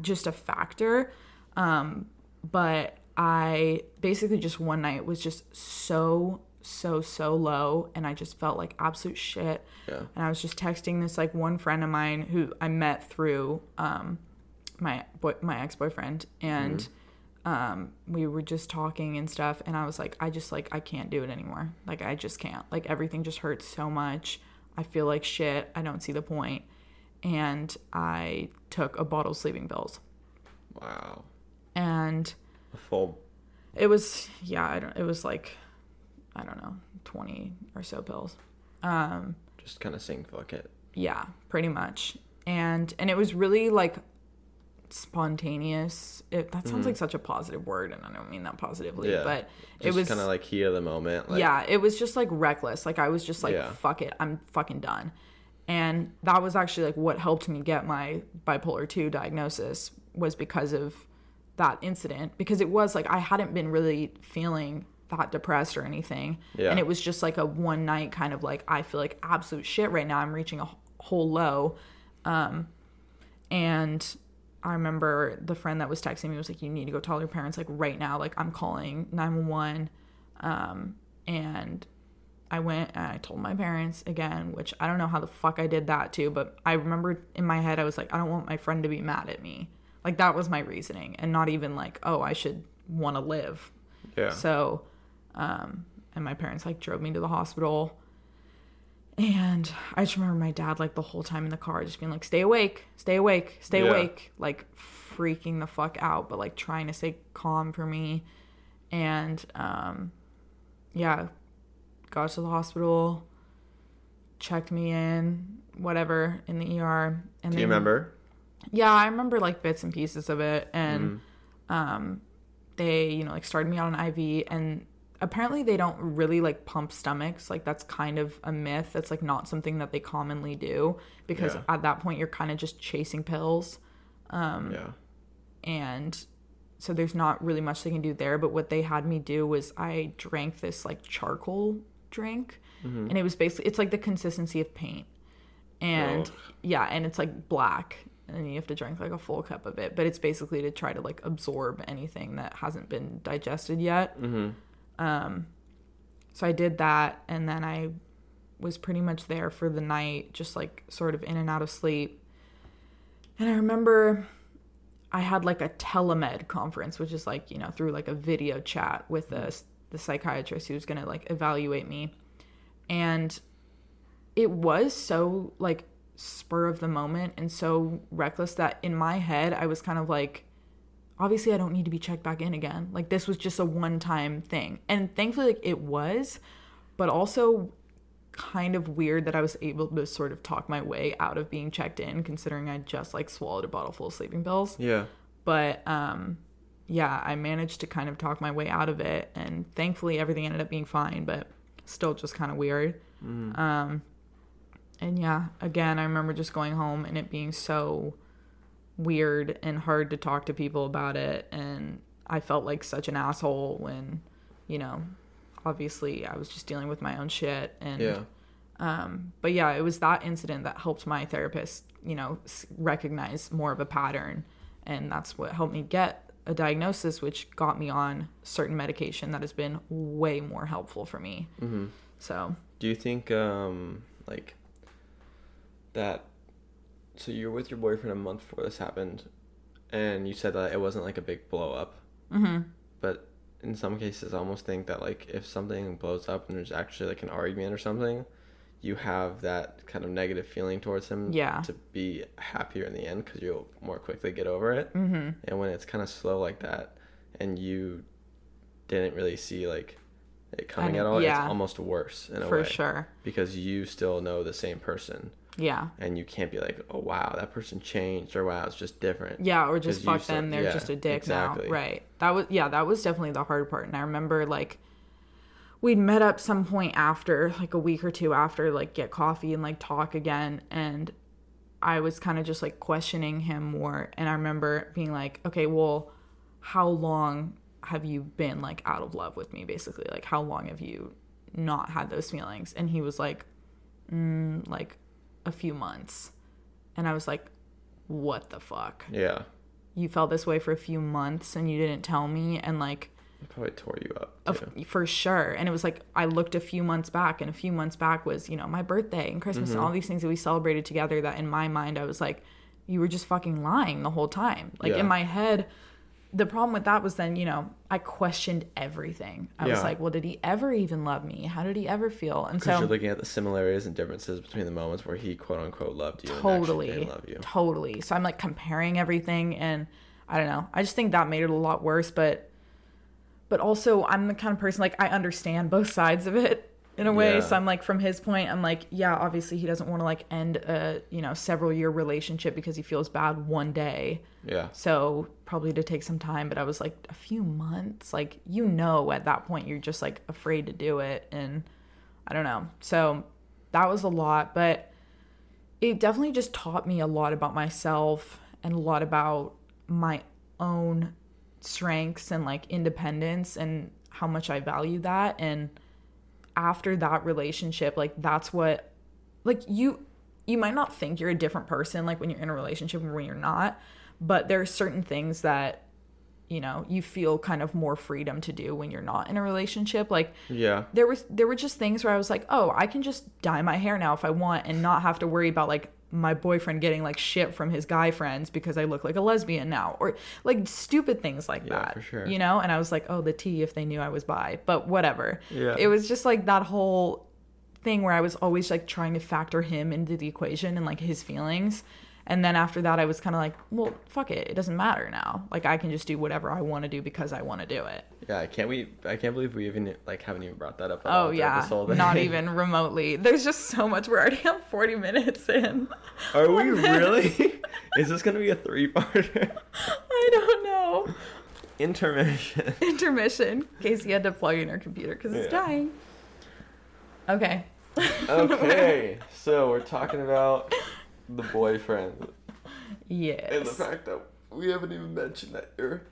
S2: just a factor. Um, but I basically just one night was just so so so low and I just felt like absolute shit.
S1: Yeah.
S2: And I was just texting this like one friend of mine who I met through um my boy my ex-boyfriend and um we were just talking and stuff and I was like I just like I can't do it anymore. Like I just can't. Like everything just hurts so much. I feel like shit. I don't see the point. And I took a bottle of sleeping pills.
S1: wow,
S2: And
S1: a full.
S2: it was yeah, I don't it was like I don't know, 20 or so pills. Um
S1: Just kind of saying fuck it.
S2: yeah, pretty much. And and it was really like spontaneous. It, that sounds like such a positive word and I don't mean that positively.
S1: Yeah.
S2: but it
S1: Just
S2: was
S1: kind of like heat of the moment. Like,
S2: yeah, it was just like reckless. Like I was just like
S1: Yeah.
S2: fuck it, I'm fucking done. And that was actually like what helped me get my bipolar 2 diagnosis was because of that incident because it was like I hadn't been really feeling that depressed or anything.
S1: Yeah.
S2: And it was just like a one night kind of like I feel like absolute shit right now. I'm reaching a whole low. Um and I remember the friend that was texting me was like, "You need to go tell your parents like right now. Like I'm calling 911." Um, and I went and I told my parents again, which I don't know how the fuck I did that too, but I remember in my head I was like, I don't want my friend to be mad at me. Like that was my reasoning, and not even like, oh, I should want to live.
S1: Yeah.
S2: So, um, and my parents like drove me to the hospital. And I just remember my dad, like, the whole time in the car, just being like, stay awake, stay awake, stay
S1: Yeah.
S2: awake. Like, freaking the fuck out, but like trying to stay calm for me. And, um, yeah, got to the hospital, checked me in, whatever, in the ER. And
S1: Do you
S2: then-
S1: remember?
S2: yeah, I remember like bits and pieces of it, and
S1: Mm.
S2: um, they you know like started me on an IV, and apparently they don't really like pump stomachs. Like that's kind of a myth. That's like not something that they commonly do because
S1: Yeah.
S2: at that point you're kind of just chasing pills, Um,
S1: yeah.
S2: and so there's not really much they can do there. But what they had me do was I drank this like charcoal drink,
S1: Mm-hmm.
S2: and it was basically it's like the consistency of paint, and yeah, and it's like black, and you have to drink like a full cup of it. But it's basically to try to like absorb anything that hasn't been digested yet.
S1: Mm-hmm.
S2: Um, so I did that, and then I was pretty much there for the night, just like sort of in and out of sleep. And I remember I had like a telemed conference, which is like you know through like a video chat with the the psychiatrist who was gonna like evaluate me, and it was so like spur of the moment and so reckless that in my head I was kind of like obviously I don't need to be checked back in again. Like this was just a one time thing. And thankfully like it was, but also kind of weird that I was able to sort of talk my way out of being checked in considering I just like swallowed a bottle full of sleeping pills.
S1: Yeah.
S2: But um yeah, I managed to kind of talk my way out of it and thankfully everything ended up being fine, but still just kind of weird. Um and yeah, again, I remember just going home and it being so weird and hard to talk to people about it and I felt like such an asshole when, you know, obviously I was just dealing with my own shit and
S1: Yeah.
S2: um but yeah, it was that incident that helped my therapist, you know, recognize more of a pattern and that's what helped me get a diagnosis which got me on certain medication that has been way more helpful for me.
S1: Mm-hmm.
S2: So,
S1: Do you think um like that so you were with your boyfriend a month before this happened and you said that it wasn't like a big blow up.
S2: mhm.
S1: But in some cases I almost think that like if something blows up and there's actually like an argument or something, you have that kind of negative feeling towards him
S2: Yeah.
S1: to be happier in the end because you'll more quickly get over it.
S2: Mhm.
S1: And when it's kind of slow like that and you didn't really see like it coming at all,
S2: yeah.
S1: it's almost worse in a
S2: For
S1: way For
S2: sure.
S1: because you still know the same person
S2: Yeah.
S1: and you can't be like oh wow that person changed or wow it's just different
S2: Yeah, or just fuck them. They're
S1: yeah,
S2: just a dick
S1: exactly.
S2: now. Right. That was yeah, that was definitely the hard part. And I remember like we'd met up some point after, like a week or two after, like get coffee and like talk again. And I was kind of just like questioning him more. And I remember being like, okay, well, how long have you been like out of love with me, basically? Like, how long have you not had those feelings? And he was like, mm, like a few months. And I was like, what the fuck?
S1: yeah
S2: You felt this way for a few months and you didn't tell me. And like,
S1: it probably tore you up
S2: for sure. And it was like I looked a few months back, and a few months back was you know my birthday and Christmas
S1: Mm-hmm.
S2: and all these things that we celebrated together. That in my mind I was like, you were just fucking lying the whole time. Like
S1: Yeah.
S2: in my head, the problem with that was then you know I questioned everything. I was like, well, did he ever even love me? How did he ever feel? And so
S1: you're looking at the similarities and differences between the moments where he quote unquote loved you and
S2: totally
S1: didn't love you
S2: totally so i'm like comparing everything and i don't know i just think that made it a lot worse but but also i'm the kind of person like i understand both sides of it in a way.
S1: Yeah.
S2: so i'm like from his point i'm like yeah obviously he doesn't want to like end a you know several year relationship because he feels bad one day.
S1: Yeah.
S2: So probably to take some time but i was like a few months like you know at that point you're just like afraid to do it and i don't know. So that was a lot but it definitely just taught me a lot about myself and a lot about my own strengths and like independence and how much I value that and after that relationship like that's what like you you might not think you're a different person like when you're in a relationship and when you're not but there are certain things that you know you feel kind of more freedom to do when you're not in a relationship. Like
S1: yeah.
S2: there was there were just things where I was like, oh, I can just dye my hair now if I want and not have to worry about like my boyfriend getting like shit from his guy friends because I look like a lesbian now or like stupid things like
S1: Yeah,
S2: that.
S1: for sure.
S2: You know? And I was like, oh, the tea if they knew I was bi. But whatever.
S1: Yeah.
S2: It was just like that whole thing where I was always like trying to factor him into the equation and like his feelings. And then after that, I was kind of like, well, fuck it. It doesn't matter now. Like I can just do whatever I want to do because I want to do it.
S1: Yeah, can't we? I can't believe we even like haven't even brought that up. at
S2: Oh yeah,
S1: this whole thing.
S2: not <laughs> even remotely. There's just so much. We're already at 40 minutes in.
S1: Are we really? <laughs> Is this gonna be a three-parter?
S2: I don't know.
S1: Intermission. <laughs>
S2: Intermission. Casey had to plug in her computer because it's
S1: Yeah.
S2: dying. Okay.
S1: Okay, so we're talking about the boyfriend
S2: Yes.
S1: and the fact that we haven't even mentioned that you're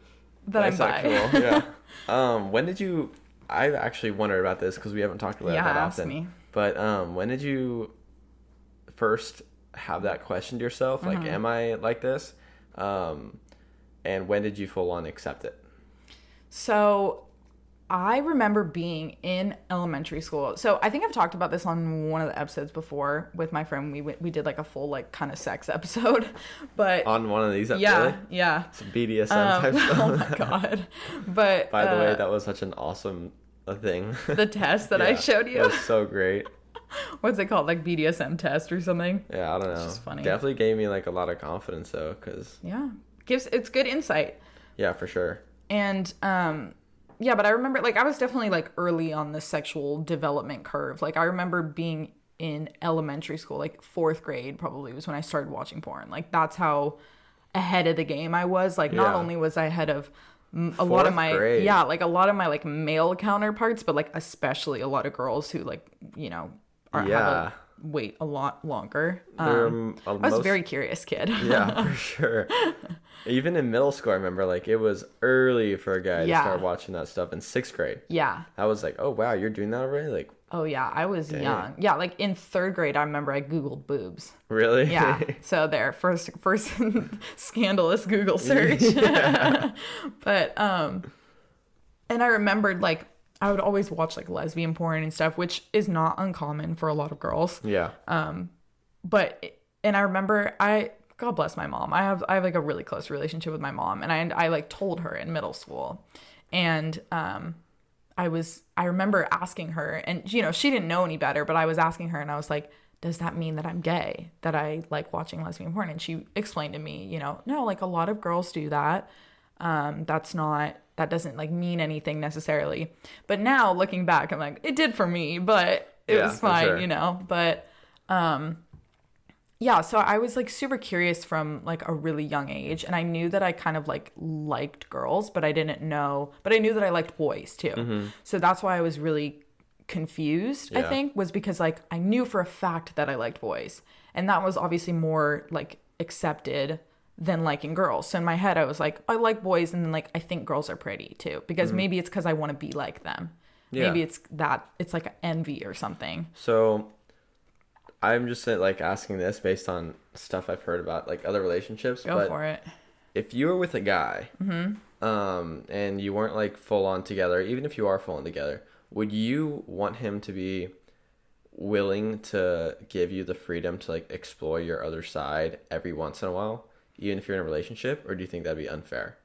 S2: that I'm
S1: bisexual.
S2: bi.
S1: yeah. <laughs> Um, when did you? I actually wondered about this because we haven't talked about it
S2: Yeah,
S1: that
S2: ask
S1: often.
S2: me.
S1: But um, when did you first have that question to yourself? Like,
S2: Mm-hmm.
S1: am I like this? Um, and when did you full on accept it?
S2: So I remember being in elementary school. So I think I've talked about this on one of the episodes before with my friend. We went- we did like a full like kind of sex episode, <laughs> but
S1: On one of these, Episodes,
S2: yeah,
S1: really?
S2: yeah.
S1: Some BDSM
S2: Um,
S1: type stuff. <laughs>
S2: oh my god! But
S1: By the
S2: uh,
S1: way, that was such an awesome uh, thing.
S2: the test that I <laughs> showed you.
S1: It was so great.
S2: What's it called? Like BDSM test or something?
S1: Yeah, I don't know.
S2: It's just funny.
S1: Definitely gave me like a lot of confidence though, because
S2: Yeah, gives it's good insight.
S1: yeah, for sure.
S2: And um yeah, but I remember like I was definitely like early on the sexual development curve. Like I remember being in elementary school, like 4th grade probably was when I started watching porn. Like that's how ahead of the game I was. Like not
S1: Yeah.
S2: only was I ahead of a lot of my
S1: grade.
S2: yeah, like a lot of my like male counterparts, but like especially a lot of girls who like, you know, are
S1: Yeah.
S2: Wait a lot longer. Um,
S1: um,
S2: I was a very curious kid. <laughs>
S1: yeah, for <laughs> sure. Even in middle school, I remember like it was early for a guy
S2: Yeah.
S1: to start watching that stuff in sixth grade.
S2: yeah.
S1: I was like, oh wow, you're doing that already? Like,
S2: Oh yeah, I was young. Yeah, like in third grade, I remember I googled boobs.
S1: really?
S2: Yeah, <laughs> so there, first first scandalous Google search. but um, and I remembered like I would always watch like lesbian porn and stuff, which is not uncommon for a lot of girls.
S1: yeah.
S2: Um, But and I remember I God bless my mom. I have I have like a really close relationship with my mom, and I I like told her in middle school, and um. I was I remember asking her and you know she didn't know any better but I was asking her and I was like does that mean that I'm gay that I like watching lesbian porn and she explained to me you know no like a lot of girls do that um that's not that doesn't like mean anything necessarily. But now looking back I'm like it did for me but it
S1: Yeah,
S2: was fine
S1: sure.
S2: you know? But um yeah so i was like super curious from like a really young age and i knew that i kind of like liked girls but i didn't know but i knew that i liked boys too. So that's why i was really confused i think was because like i knew for a fact that i liked boys and that was obviously more like accepted than liking girls. So in my head i was like i like boys and then like i think girls are pretty too because maybe it's because i want to be like them.
S1: Yeah.
S2: maybe it's that it's like envy or something.
S1: So I'm just uh, like asking this based on stuff I've heard about like other relationships.
S2: go for it.
S1: if you were with a guy, um, and you weren't like full on together, even if you are full on together, would you want him to be willing to give you the freedom to like explore your other side every once in a while, even if you're in a relationship, or do you think that'd be unfair?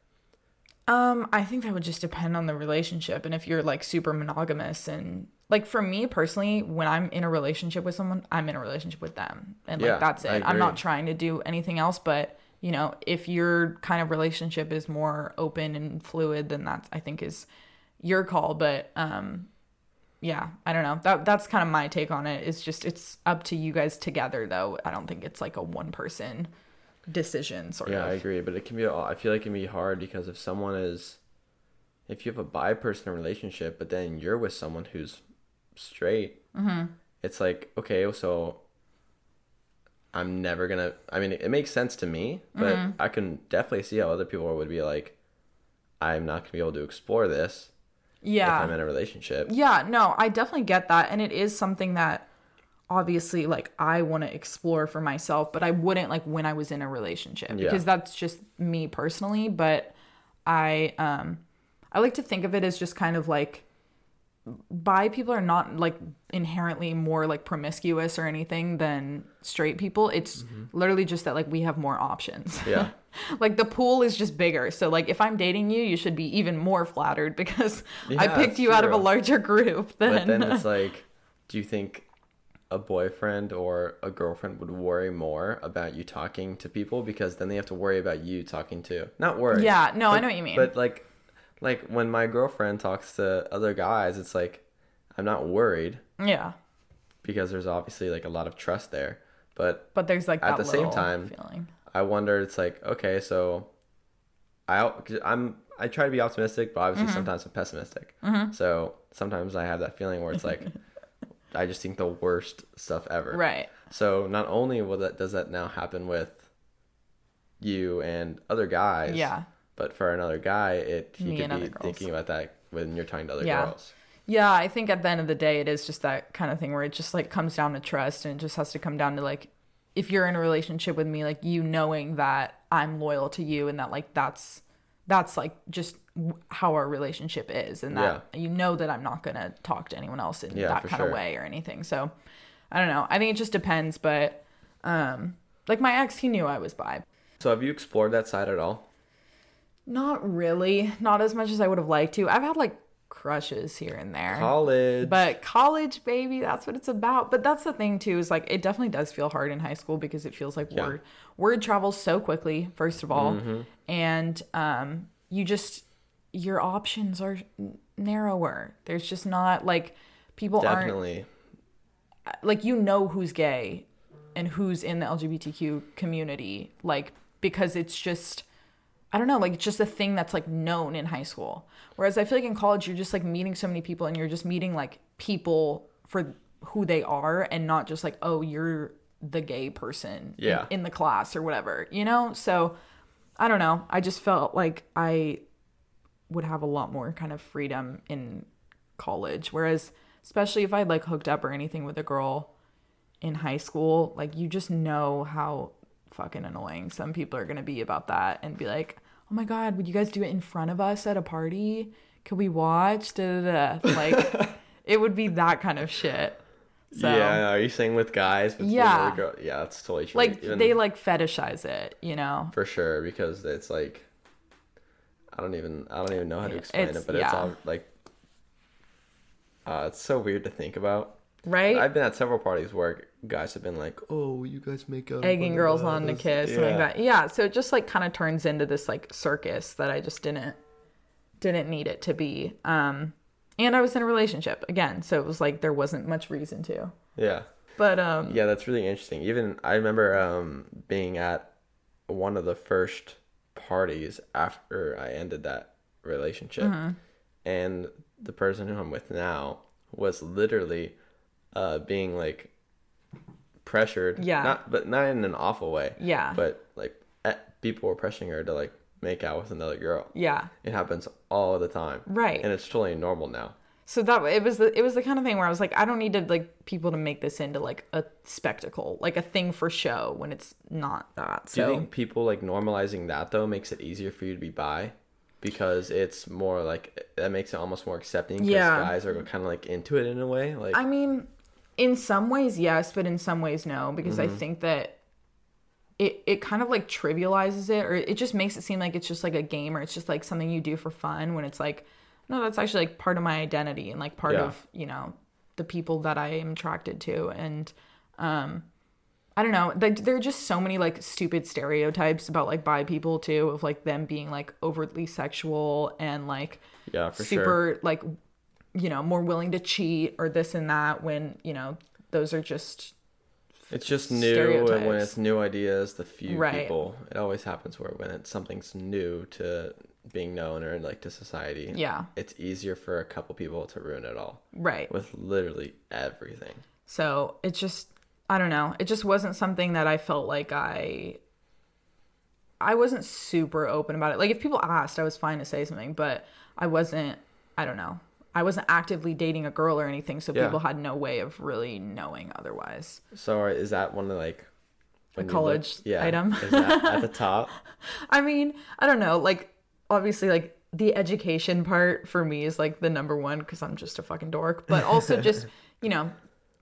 S2: Um, I think that would just depend on the relationship and if you're like super monogamous and like for me personally, when I'm in a relationship with someone, I'm in a relationship with them. And like
S1: Yeah,
S2: that's it. I'm not trying to do anything else, but you know, if your kind of relationship is more open and fluid, then that's I think is your call. But um yeah, I don't know. That that's kind of my take on it. It's just it's up to you guys together though. I don't think it's like a one person decision sort
S1: Yeah,
S2: of.
S1: I agree, but it can be. I feel like it can be hard because if someone is, if you have a bi person relationship, but then you're with someone who's straight,
S2: Mm-hmm.
S1: it's like okay, so I'm never gonna. I mean, it, makes sense to me, but
S2: Mm-hmm.
S1: I can definitely see how other people would be like, I'm not gonna be able to explore this
S2: Yeah.
S1: if I'm in a relationship.
S2: Yeah, no, I definitely get that. And it is something that obviously like I want to explore for myself, but I wouldn't like when I was in a relationship
S1: Yeah.
S2: because that's just me personally, but I um I like to think of it as just kind of like bi people are not like inherently more like promiscuous or anything than straight people. It's literally just that like we have more options.
S1: Mm-hmm. Yeah. <laughs>
S2: like the pool is just bigger. So like if I'm dating you, you should be even more flattered because <laughs> I picked you out of a larger group
S1: But
S2: than
S1: then it's like, do you think a boyfriend or a girlfriend would worry more about you talking to people because then they have to worry about you talking to not worry
S2: Yeah, no, I know what you mean.
S1: but like like when my girlfriend talks to other guys it's like i'm not worried
S2: yeah.
S1: because there's obviously like a lot of trust there but
S2: But there's like
S1: At the same time-
S2: feeling.
S1: I wonder. It's like okay, so I I'm I try to be optimistic, but obviously
S2: Mm-hmm.
S1: sometimes I'm pessimistic. So sometimes I have that feeling where it's like <laughs> I just think the worst stuff ever.
S2: Right.
S1: So not only will that does that now happen with you and other guys,
S2: Yeah.
S1: but for another guy, it he
S2: Me
S1: could be thinking about that when you're talking to other
S2: Yeah.
S1: girls.
S2: Yeah, I think at the end of the day, it is just that kind of thing where it just like comes down to trust and it just has to come down to like, if you're in a relationship with me, like you knowing that I'm loyal to you and that like that's, that's like just how our relationship is and that you know that I'm not going to talk to anyone else in
S1: Yeah,
S2: that kind
S1: sure.
S2: of way or anything. So I don't know. I think it just depends, but um like my ex, he knew I was bi.
S1: So have you explored that side at all?
S2: Not really, not as much as I would have liked to. I've had like crushes here and there.
S1: College,
S2: But college, baby, that's what it's about. But that's the thing too, is like it definitely does feel hard in high school because it feels like
S1: Yeah.
S2: word word travels so quickly, first of all.
S1: Mm-hmm.
S2: And um you just your options are narrower. There's just not like people aren't
S1: definitely.
S2: Uh, like you know who's gay and who's in the LGBTQ community, like because it's just I don't know, like it's just a thing that's like known in high school. Whereas I feel like in college you're just like meeting so many people and you're just meeting like people for who they are and not just like, oh, you're the gay person in-
S1: Yeah.
S2: in, the class or whatever, you know? So I don't know. I just felt like I would have a lot more kind of freedom in college. Whereas, especially if I like hooked up or anything with a girl in high school, like you just know how fucking annoying some people are gonna be about that and be like, oh my god, would you guys do it in front of us at a party? Could we watch? Da, da, da. Like, <laughs> it would be that kind of shit. So,
S1: yeah, are you saying with guys?
S2: Yeah.
S1: yeah, that's totally true.
S2: like
S1: Even-
S2: they like fetishize it, you know?
S1: for sure because it's like I don't even I don't even know how to explain
S2: It's-
S1: it, but it's all like uh, it's so weird to think about.
S2: Right?
S1: I've been at several parties where guys have been like, "Oh, you guys make out,"
S2: egging girls on to kiss, something like that. Yeah, so it just like kind of turns into this like circus that I just didn't didn't need it to be. Um and I was in a relationship again, so it was like there wasn't much reason to.
S1: Yeah,
S2: But um
S1: yeah, that's really interesting. Even I remember um, being at one of the first parties after I ended that relationship,
S2: Mm-hmm.
S1: and the person who I'm with now was literally uh, being like pressured.
S2: Yeah.
S1: Not, but not in an awful way.
S2: Yeah.
S1: But like eh, people were pressuring her to like make out with another girl.
S2: yeah.
S1: It happens all the time.
S2: Right.
S1: And it's totally normal now.
S2: So that it was the it was the kind of thing where I was like, I don't need to like people to make this into like a spectacle, like a thing for show when it's not that.
S1: Do you
S2: So
S1: think people like normalizing that though makes it easier for you to be bi? Because it's more like that makes it almost more accepting. Because
S2: Yeah.
S1: guys are kind of like into it in a way. Like
S2: I mean, in some ways, yes, but in some ways, no, because I mm-hmm. think that it it kind of like trivializes it, or it just makes it seem like it's just like a game, or it's just like something you do for fun. When it's like, no, that's actually like part of my identity and like part
S1: Yeah.
S2: of you know the people that I am attracted to, and um. I don't know. Like, there are just so many like stupid stereotypes about like bi people too, of like them being like overtly sexual and like
S1: yeah, for
S2: super
S1: sure.
S2: like you know more willing to cheat or this and that when you know those are just
S1: It's just new, and when it's new ideas, the few
S2: Right.
S1: people. It always happens where when it's something's new to being known or like to society.
S2: yeah
S1: It's easier for a couple people to ruin it all
S2: right
S1: with literally everything.
S2: so it's just i don't know it just wasn't something that i felt like i i wasn't super open about it like if people asked i was fine to say something but i wasn't i don't know i wasn't actively dating a girl or anything so
S1: Yeah.
S2: people had no way of really knowing otherwise
S1: So is that one of like when you look-
S2: college item?
S1: is that at the top? <laughs>
S2: I mean, I don't know. Like, obviously, like the education part for me is like the number one because I'm just a fucking dork. But also <laughs> just you know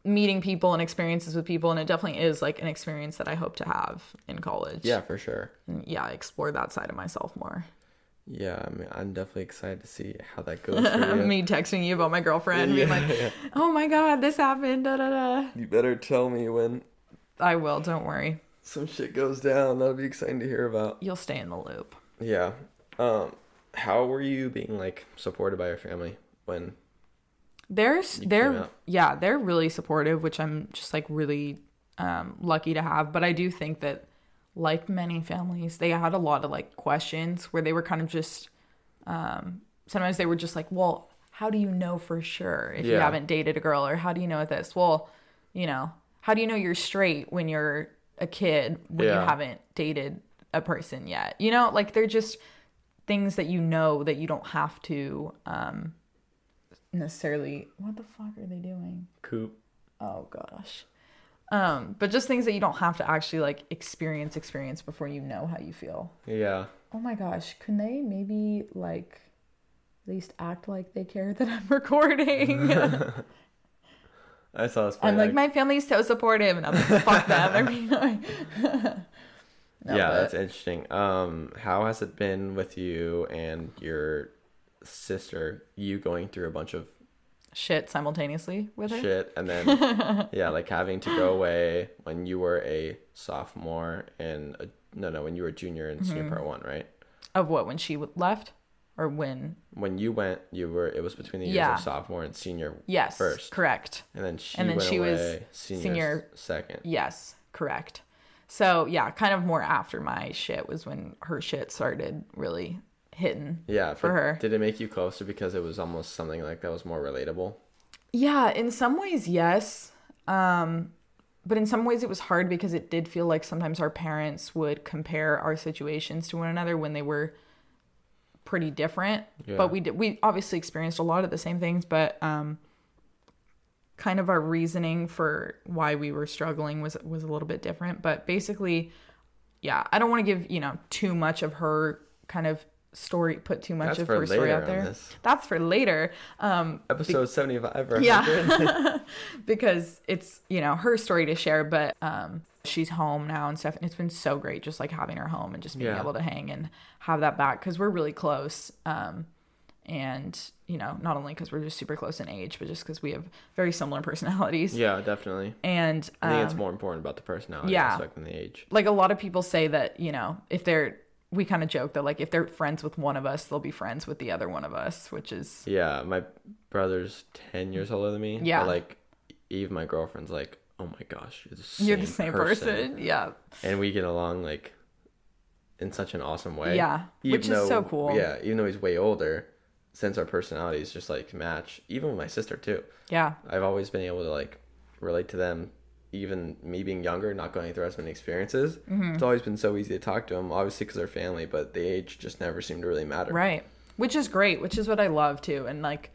S2: meeting people and experiences with people, and it definitely is like an experience that I hope to have in college.
S1: Yeah, for sure.
S2: And, yeah, explore that side of myself more.
S1: Yeah, I mean, I'm definitely excited to see how that goes. <laughs>
S2: Me texting you about my girlfriend, being like,
S1: yeah. <laughs>
S2: "Oh my god, this happened." Da da da.
S1: You better tell me when
S2: I will. Don't worry.
S1: some shit goes down. That'll be exciting to hear about.
S2: You'll stay in the loop.
S1: Yeah. Um, how were you being like supported by your family when?
S2: They're
S1: out.
S2: yeah they're really supportive, which I'm just like really um, lucky to have. But I do think that like many families, they had a lot of like questions where they were kind of just um, sometimes they were just like, well, how do you know for sure if you haven't dated a girl, or how do you know this? Well, you know, how do you know you're straight when you're a kid when
S1: Yeah.
S2: you haven't dated a person yet? You know, like they're just things that you know that you don't have to um necessarily what the fuck are they doing
S1: Coop.
S2: oh gosh um but just things that you don't have to actually like experience experience before you know how you feel
S1: Yeah.
S2: oh my gosh can they maybe like at least act like they care that i'm <laughs> recording <laughs>
S1: I saw this.
S2: i'm like my family's so supportive and i'm like fuck them I mean, <laughs> like- No,
S1: yeah,
S2: but-
S1: that's interesting. Um, how has it been with you and your sister? You going through a bunch of
S2: shit simultaneously with her
S1: shit, and then <laughs> yeah, like having to go away when you were a sophomore and a, no, no, when you were a junior in
S2: Mm-hmm.
S1: senior part one, right?
S2: of what when she left or when
S1: When you went, you were it was between the years
S2: Yeah.
S1: of sophomore and senior
S2: yes
S1: first,
S2: correct
S1: and then she
S2: And then
S1: went
S2: she was
S1: senior,
S2: senior-
S1: second.
S2: Yes, correct. So yeah, kind of more after my shit was when her shit started really hitting.
S1: Yeah,
S2: for her.
S1: Did it make you closer because it was almost something like that was more relatable?
S2: Yeah, in some ways, yes. Um, but in some ways, it was hard because it did feel like sometimes our parents would compare our situations to one another when they were pretty different.
S1: Yeah.
S2: But we did, we obviously experienced a lot of the same things, but um, kind of our reasoning for why we were struggling was was a little bit different. But basically, yeah, I don't want to give you know too much of her kind of story, put too much
S1: That's
S2: of her story out there. That's for later. Um,
S1: Episode seventy five.
S2: yeah <laughs> <laughs> because it's you know her story to share but um she's home now and stuff and it's been so great just like having her home and just being
S1: Yeah.
S2: able to hang and have that back because we're really close um and you know not only because we're just super close in age but just because we have very similar <laughs> personalities
S1: Yeah, definitely.
S2: and
S1: I think it's
S2: um,
S1: more important about the personality
S2: yeah.
S1: aspect than the age.
S2: like a lot of people say that you know if they're we kind of joke that like if they're friends with one of us they'll be friends with the other one of us which is
S1: Yeah, my brother's ten years older than me.
S2: Yeah.
S1: But like, even my girlfriend's like, "Oh my gosh, you're the same,
S2: you're the same person, yeah
S1: and we get along like in such an awesome way.
S2: Yeah,
S1: Even
S2: which is so cool.
S1: Yeah, even though he's way older, since our personalities just like match. Even with my sister too,
S2: yeah
S1: I've always been able to like relate to them. Even me being younger, not going through as many experiences,
S2: Mm-hmm.
S1: it's always been so easy to talk to them. Obviously, because they're family, but the age just never seemed to really matter.
S2: Right. Which is great, which is what I love too. And like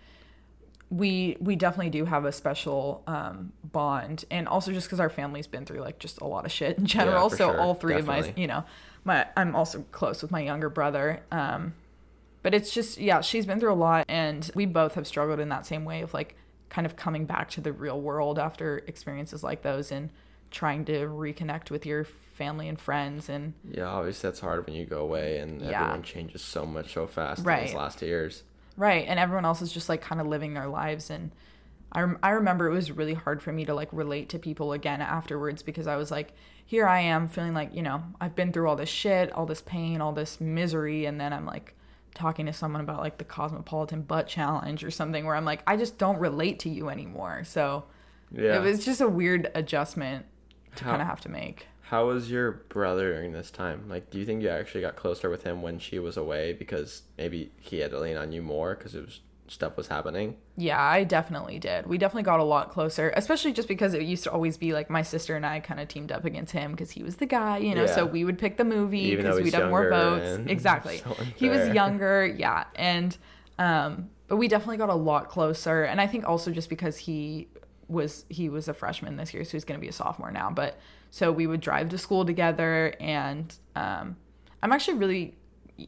S2: we we definitely do have a special um bond and also just cuz our family's been through like just a lot of shit in general.
S1: for
S2: so
S1: sure.
S2: all three of my, you know, my I'm also close with my younger brother. Um but it's just yeah, she's been through a lot and we both have struggled in that same way of like kind of coming back to the real world after experiences like those and trying to reconnect with your family and friends and
S1: Yeah, obviously that's hard when you go away and
S2: Yeah.
S1: everyone changes so much so fast in
S2: Right.
S1: these last years.
S2: Right, and everyone else is just like kind of living their lives and I, rem- I remember it was really hard for me to like relate to people again afterwards because I was like here I am feeling like, you know, I've been through all this shit, all this pain, all this misery and then I'm like talking to someone about like the cosmopolitan butt challenge or something where I'm like I just don't relate to you anymore. So
S1: Yeah.
S2: it was just a weird adjustment to kind of have to make.
S1: How was your brother during this time? Like, do you think you actually got closer with him when she was away because maybe he had to lean on you more because it was stuff was happening?
S2: Yeah, I definitely did. We definitely got a lot closer, especially just because it used to always be like my sister and I kind of teamed up against him because he was the guy, you know. So we would pick the movie because we'd have more votes. <laughs> Exactly.
S1: so
S2: he was younger, yeah, and um, but we definitely got a lot closer, and I think also just because he was he was a freshman this year, so he's going to be a sophomore now. But so we would drive to school together, and um, I'm actually really,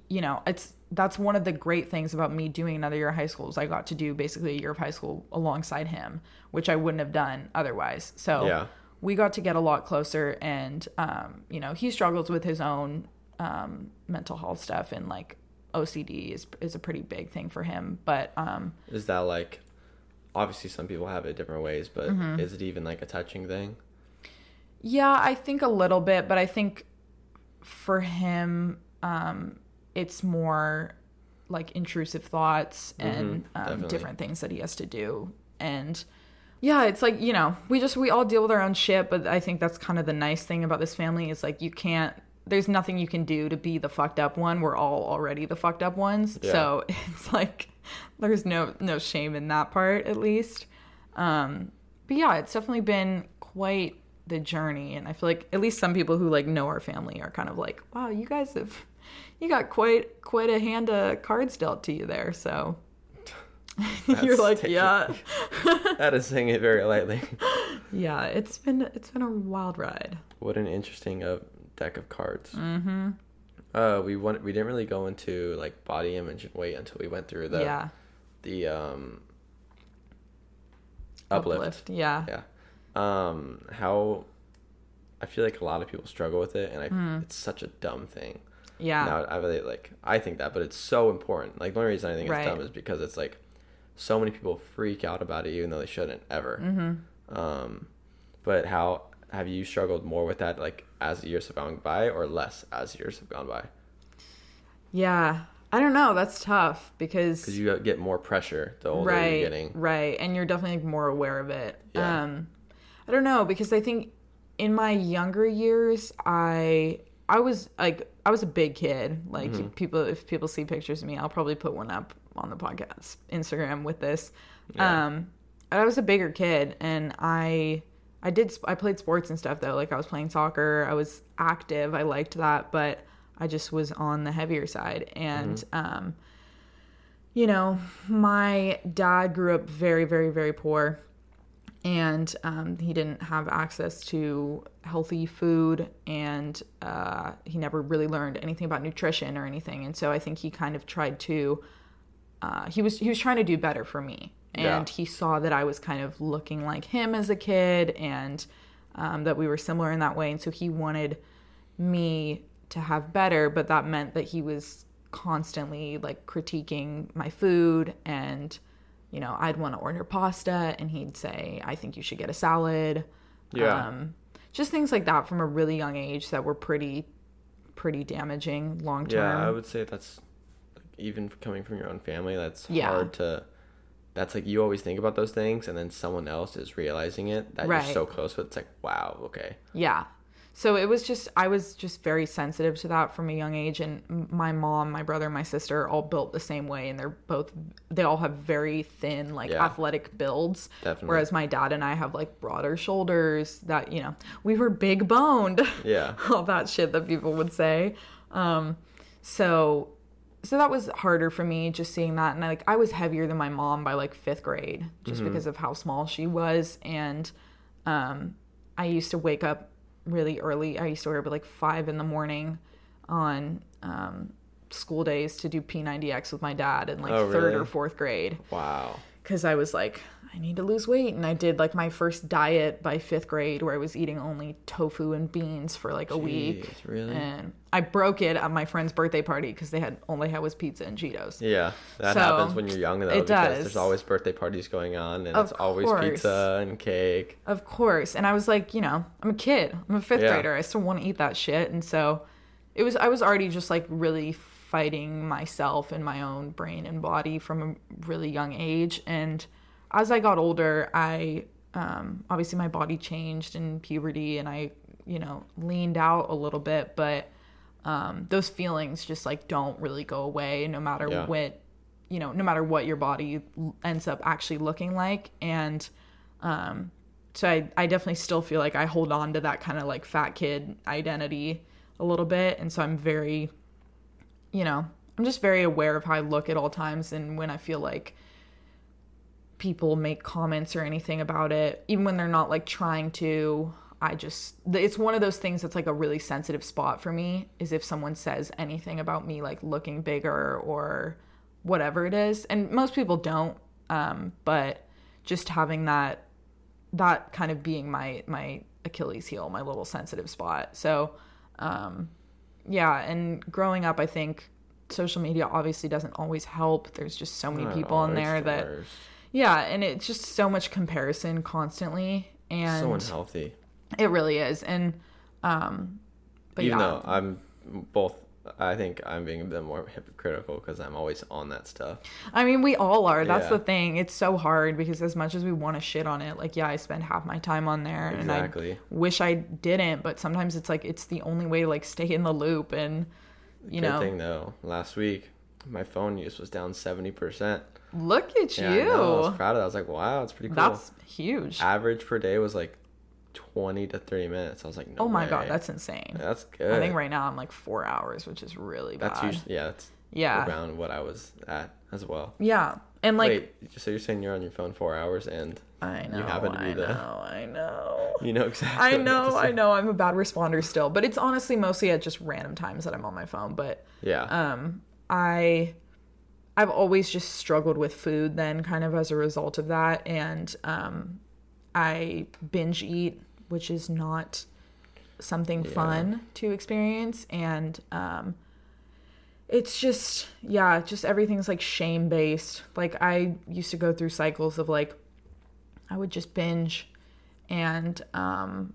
S2: you know, it's that's one of the great things about me doing another year of high school is I got to do basically a year of high school alongside him, which I wouldn't have done otherwise. So
S1: Yeah.
S2: we got to get a lot closer, and um, you know, he struggles with his own um, mental health stuff, and like OCD is is a pretty big thing for him. But um,
S1: Is that like, obviously some people have it different ways, but
S2: Mm-hmm.
S1: is it even like a touching thing?
S2: yeah, I think a little bit, but I think for him, um, it's more like intrusive thoughts and um, different things that he has to do. And yeah, it's like, you know, we just, we all deal with our own shit, but I think that's kind of the nice thing about this family is like, you can't, there's nothing you can do to be the fucked up one. We're all already the fucked up ones.
S1: Yeah.
S2: So <laughs> it's like, there's no, no shame in that part at least. Um, but yeah, it's definitely been quite the journey. And I feel like at least some people who like know our family are kind of like, wow, you guys have, you got quite, quite a hand of cards dealt to you there. So <laughs> you're like,
S1: taking-
S2: yeah, <laughs>
S1: that is saying it very lightly. <laughs>
S2: yeah, it's been, it's been a wild ride.
S1: What an interesting uh, deck of cards. Mm-hmm. Uh, we went, we didn't really go into like body image and weight until we went through the
S2: yeah.
S1: the um uplift.
S2: Yeah.
S1: Yeah. Um, how I feel like a lot of people struggle with it, and I, it's such a dumb thing.
S2: Yeah.
S1: Now I really like I think that, but it's so important. Like the only reason I think
S2: Right.
S1: it's dumb is because it's like so many people freak out about it, even though they shouldn't ever.
S2: Mm-hmm.
S1: Um, but how have you struggled more with that, like as years have gone by, or less as years have gone by?
S2: Yeah. I don't know. That's tough because
S1: Because you get more pressure the older
S2: right,
S1: you're getting.
S2: right, and you're definitely more aware of it.
S1: Yeah.
S2: Um, I don't know because I think in my younger years, I I was like I was a big kid. Like
S1: Mm-hmm.
S2: people, if people see pictures of me, I'll probably put one up on the podcast Instagram with this.
S1: Yeah.
S2: Um, I was a bigger kid, and I I did I played sports and stuff though. Like I was playing soccer. I was active. I liked that, but I just was on the heavier side, and um you know, my dad grew up very, very, very poor, and um, he didn't have access to healthy food, and uh, he never really learned anything about nutrition or anything. And so I think he kind of tried to. Uh, he was he was trying to do better for me, and
S1: Yeah.
S2: he saw that I was kind of looking like him as a kid, and um, that we were similar in that way, and so he wanted me to have better, but that meant that he was constantly like critiquing my food and you know, I'd want to order pasta and he'd say, "I think you should get a salad."
S1: Yeah.
S2: Um just things like that from a really young age that were pretty pretty damaging long term.
S1: Yeah, I would say that's like, even coming from your own family. That's
S2: Yeah.
S1: hard to. That's like you always think about those things, and then someone else is realizing it that
S2: Right.
S1: you're so close with. It's like, wow, okay,
S2: Yeah. So it was just, I was just very sensitive to that from a young age. And my mom, my brother, my sister all built the same way. And they're both, they all have very thin, like
S1: Yeah.
S2: athletic builds.
S1: Definitely.
S2: Whereas my dad and I have like broader shoulders that, you know, we were big boned. <laughs>
S1: yeah,
S2: all that shit that people would say. Um, so, so that was harder for me just seeing that. And I, like, I was heavier than my mom by like fifth grade just because of how small she was. And, um, I used to wake up really early. I used to at like five in the morning on, um, school days to do P90X with my dad in like
S1: Oh,
S2: third or fourth grade
S1: wow,
S2: because I was like, I need to lose weight. And I did like my first diet by fifth grade where I was eating only tofu and beans for like a week.
S1: Really?
S2: And I broke it at my friend's birthday party because they had only had was pizza and Cheetos.
S1: yeah, that
S2: So,
S1: happens when you're young though.
S2: it
S1: because
S2: does.
S1: There's always birthday parties going on, and
S2: Of
S1: it's always
S2: course.
S1: pizza and cake.
S2: Of course. And I was like, you know, I'm a kid. I'm a fifth
S1: Yeah.
S2: grader. I still want to eat that shit. And so it was, I was already just like really fighting myself and my own brain and body from a really young age. And as I got older, I, um, obviously my body changed in puberty and I, you know, leaned out a little bit, but, um, those feelings just like don't really go away no matter
S1: Yeah.
S2: what, you know, no matter what your body ends up actually looking like. And, um, so I, I definitely still feel like I hold on to that kind of like fat kid identity a little bit. And so I'm very, you know, I'm just very aware of how I look at all times. And when I feel like people make comments or anything about it, even when they're not like trying to, I just, it's one of those things that's like a really sensitive spot for me is if someone says anything about me like looking bigger or whatever it is. And most people don't. Um, but just having that that kind of being my my Achilles heel, my little sensitive spot. So, um, yeah, and growing up, I think social media obviously doesn't always help. There's just so many people in there
S1: the
S2: that
S1: worst.
S2: Yeah, and it's just so much comparison constantly and
S1: so unhealthy.
S2: it really is. And um but
S1: Even
S2: yeah.
S1: though I'm both, I think I'm being a bit more hypocritical because I'm always on that stuff.
S2: I mean, we all are. That's
S1: Yeah.
S2: the thing. It's so hard because as much as we want to shit on it, like yeah, I spend half my time on there and I wish I didn't, but sometimes it's like it's the only way to like stay in the loop and you
S1: Good
S2: know,
S1: thing though, last week my phone use was down seventy percent.
S2: look at
S1: Yeah, I,
S2: you.
S1: know, I was proud of. that. I was like, wow, it's pretty cool.
S2: That's huge.
S1: average per day was like twenty to thirty minutes. I was like, no
S2: oh my
S1: way.
S2: god, that's insane.
S1: that's good.
S2: I think right now I'm like four hours, which is really bad.
S1: That's usually yeah, that's
S2: yeah,
S1: around what I was at as well.
S2: yeah, and like
S1: Wait, so you're saying you're on your phone four hours and
S2: I know, you
S1: happen to be
S2: I
S1: the-
S2: know, I know. <laughs>
S1: you know exactly.
S2: I
S1: what I'm about
S2: know, I know. I'm a bad responder still, but it's honestly mostly at just random times that I'm on my phone. But
S1: Yeah.
S2: um, I, I've always just struggled with food. Then, kind of as a result of that, and um, I binge eat, which is not something
S1: Yeah.
S2: fun to experience, and um, it's just yeah, just everything's like shame based. Like I used to go through cycles of like, I would just binge, and um,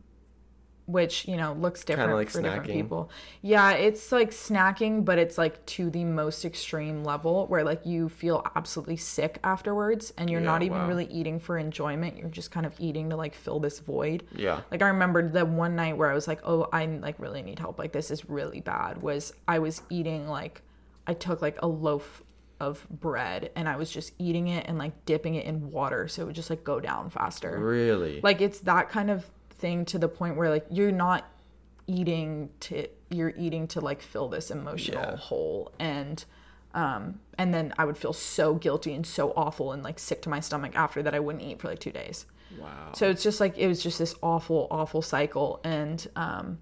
S2: which you know looks different
S1: like
S2: for different people. Yeah, it's like snacking, but it's like to the most extreme level where like you feel absolutely sick afterwards, and you're
S1: Yeah,
S2: not even
S1: wow.
S2: really eating for enjoyment. You're just kind of eating to like fill this void.
S1: yeah.
S2: Like I remembered the one night where I was like, "Oh, I like really need help. Like this is really bad." Was I was eating like I took like a loaf of bread and I was just eating it and like dipping it in water so it would just like go down faster.
S1: Really.
S2: Like it's that kind of thing to the point where like you're not eating to you're eating to like fill this emotional
S1: Yeah.
S2: hole and um and then I would feel so guilty and so awful and like sick to my stomach after that I wouldn't eat for like 2 days.
S1: wow.
S2: So it's just like it was just this awful, awful cycle. And um,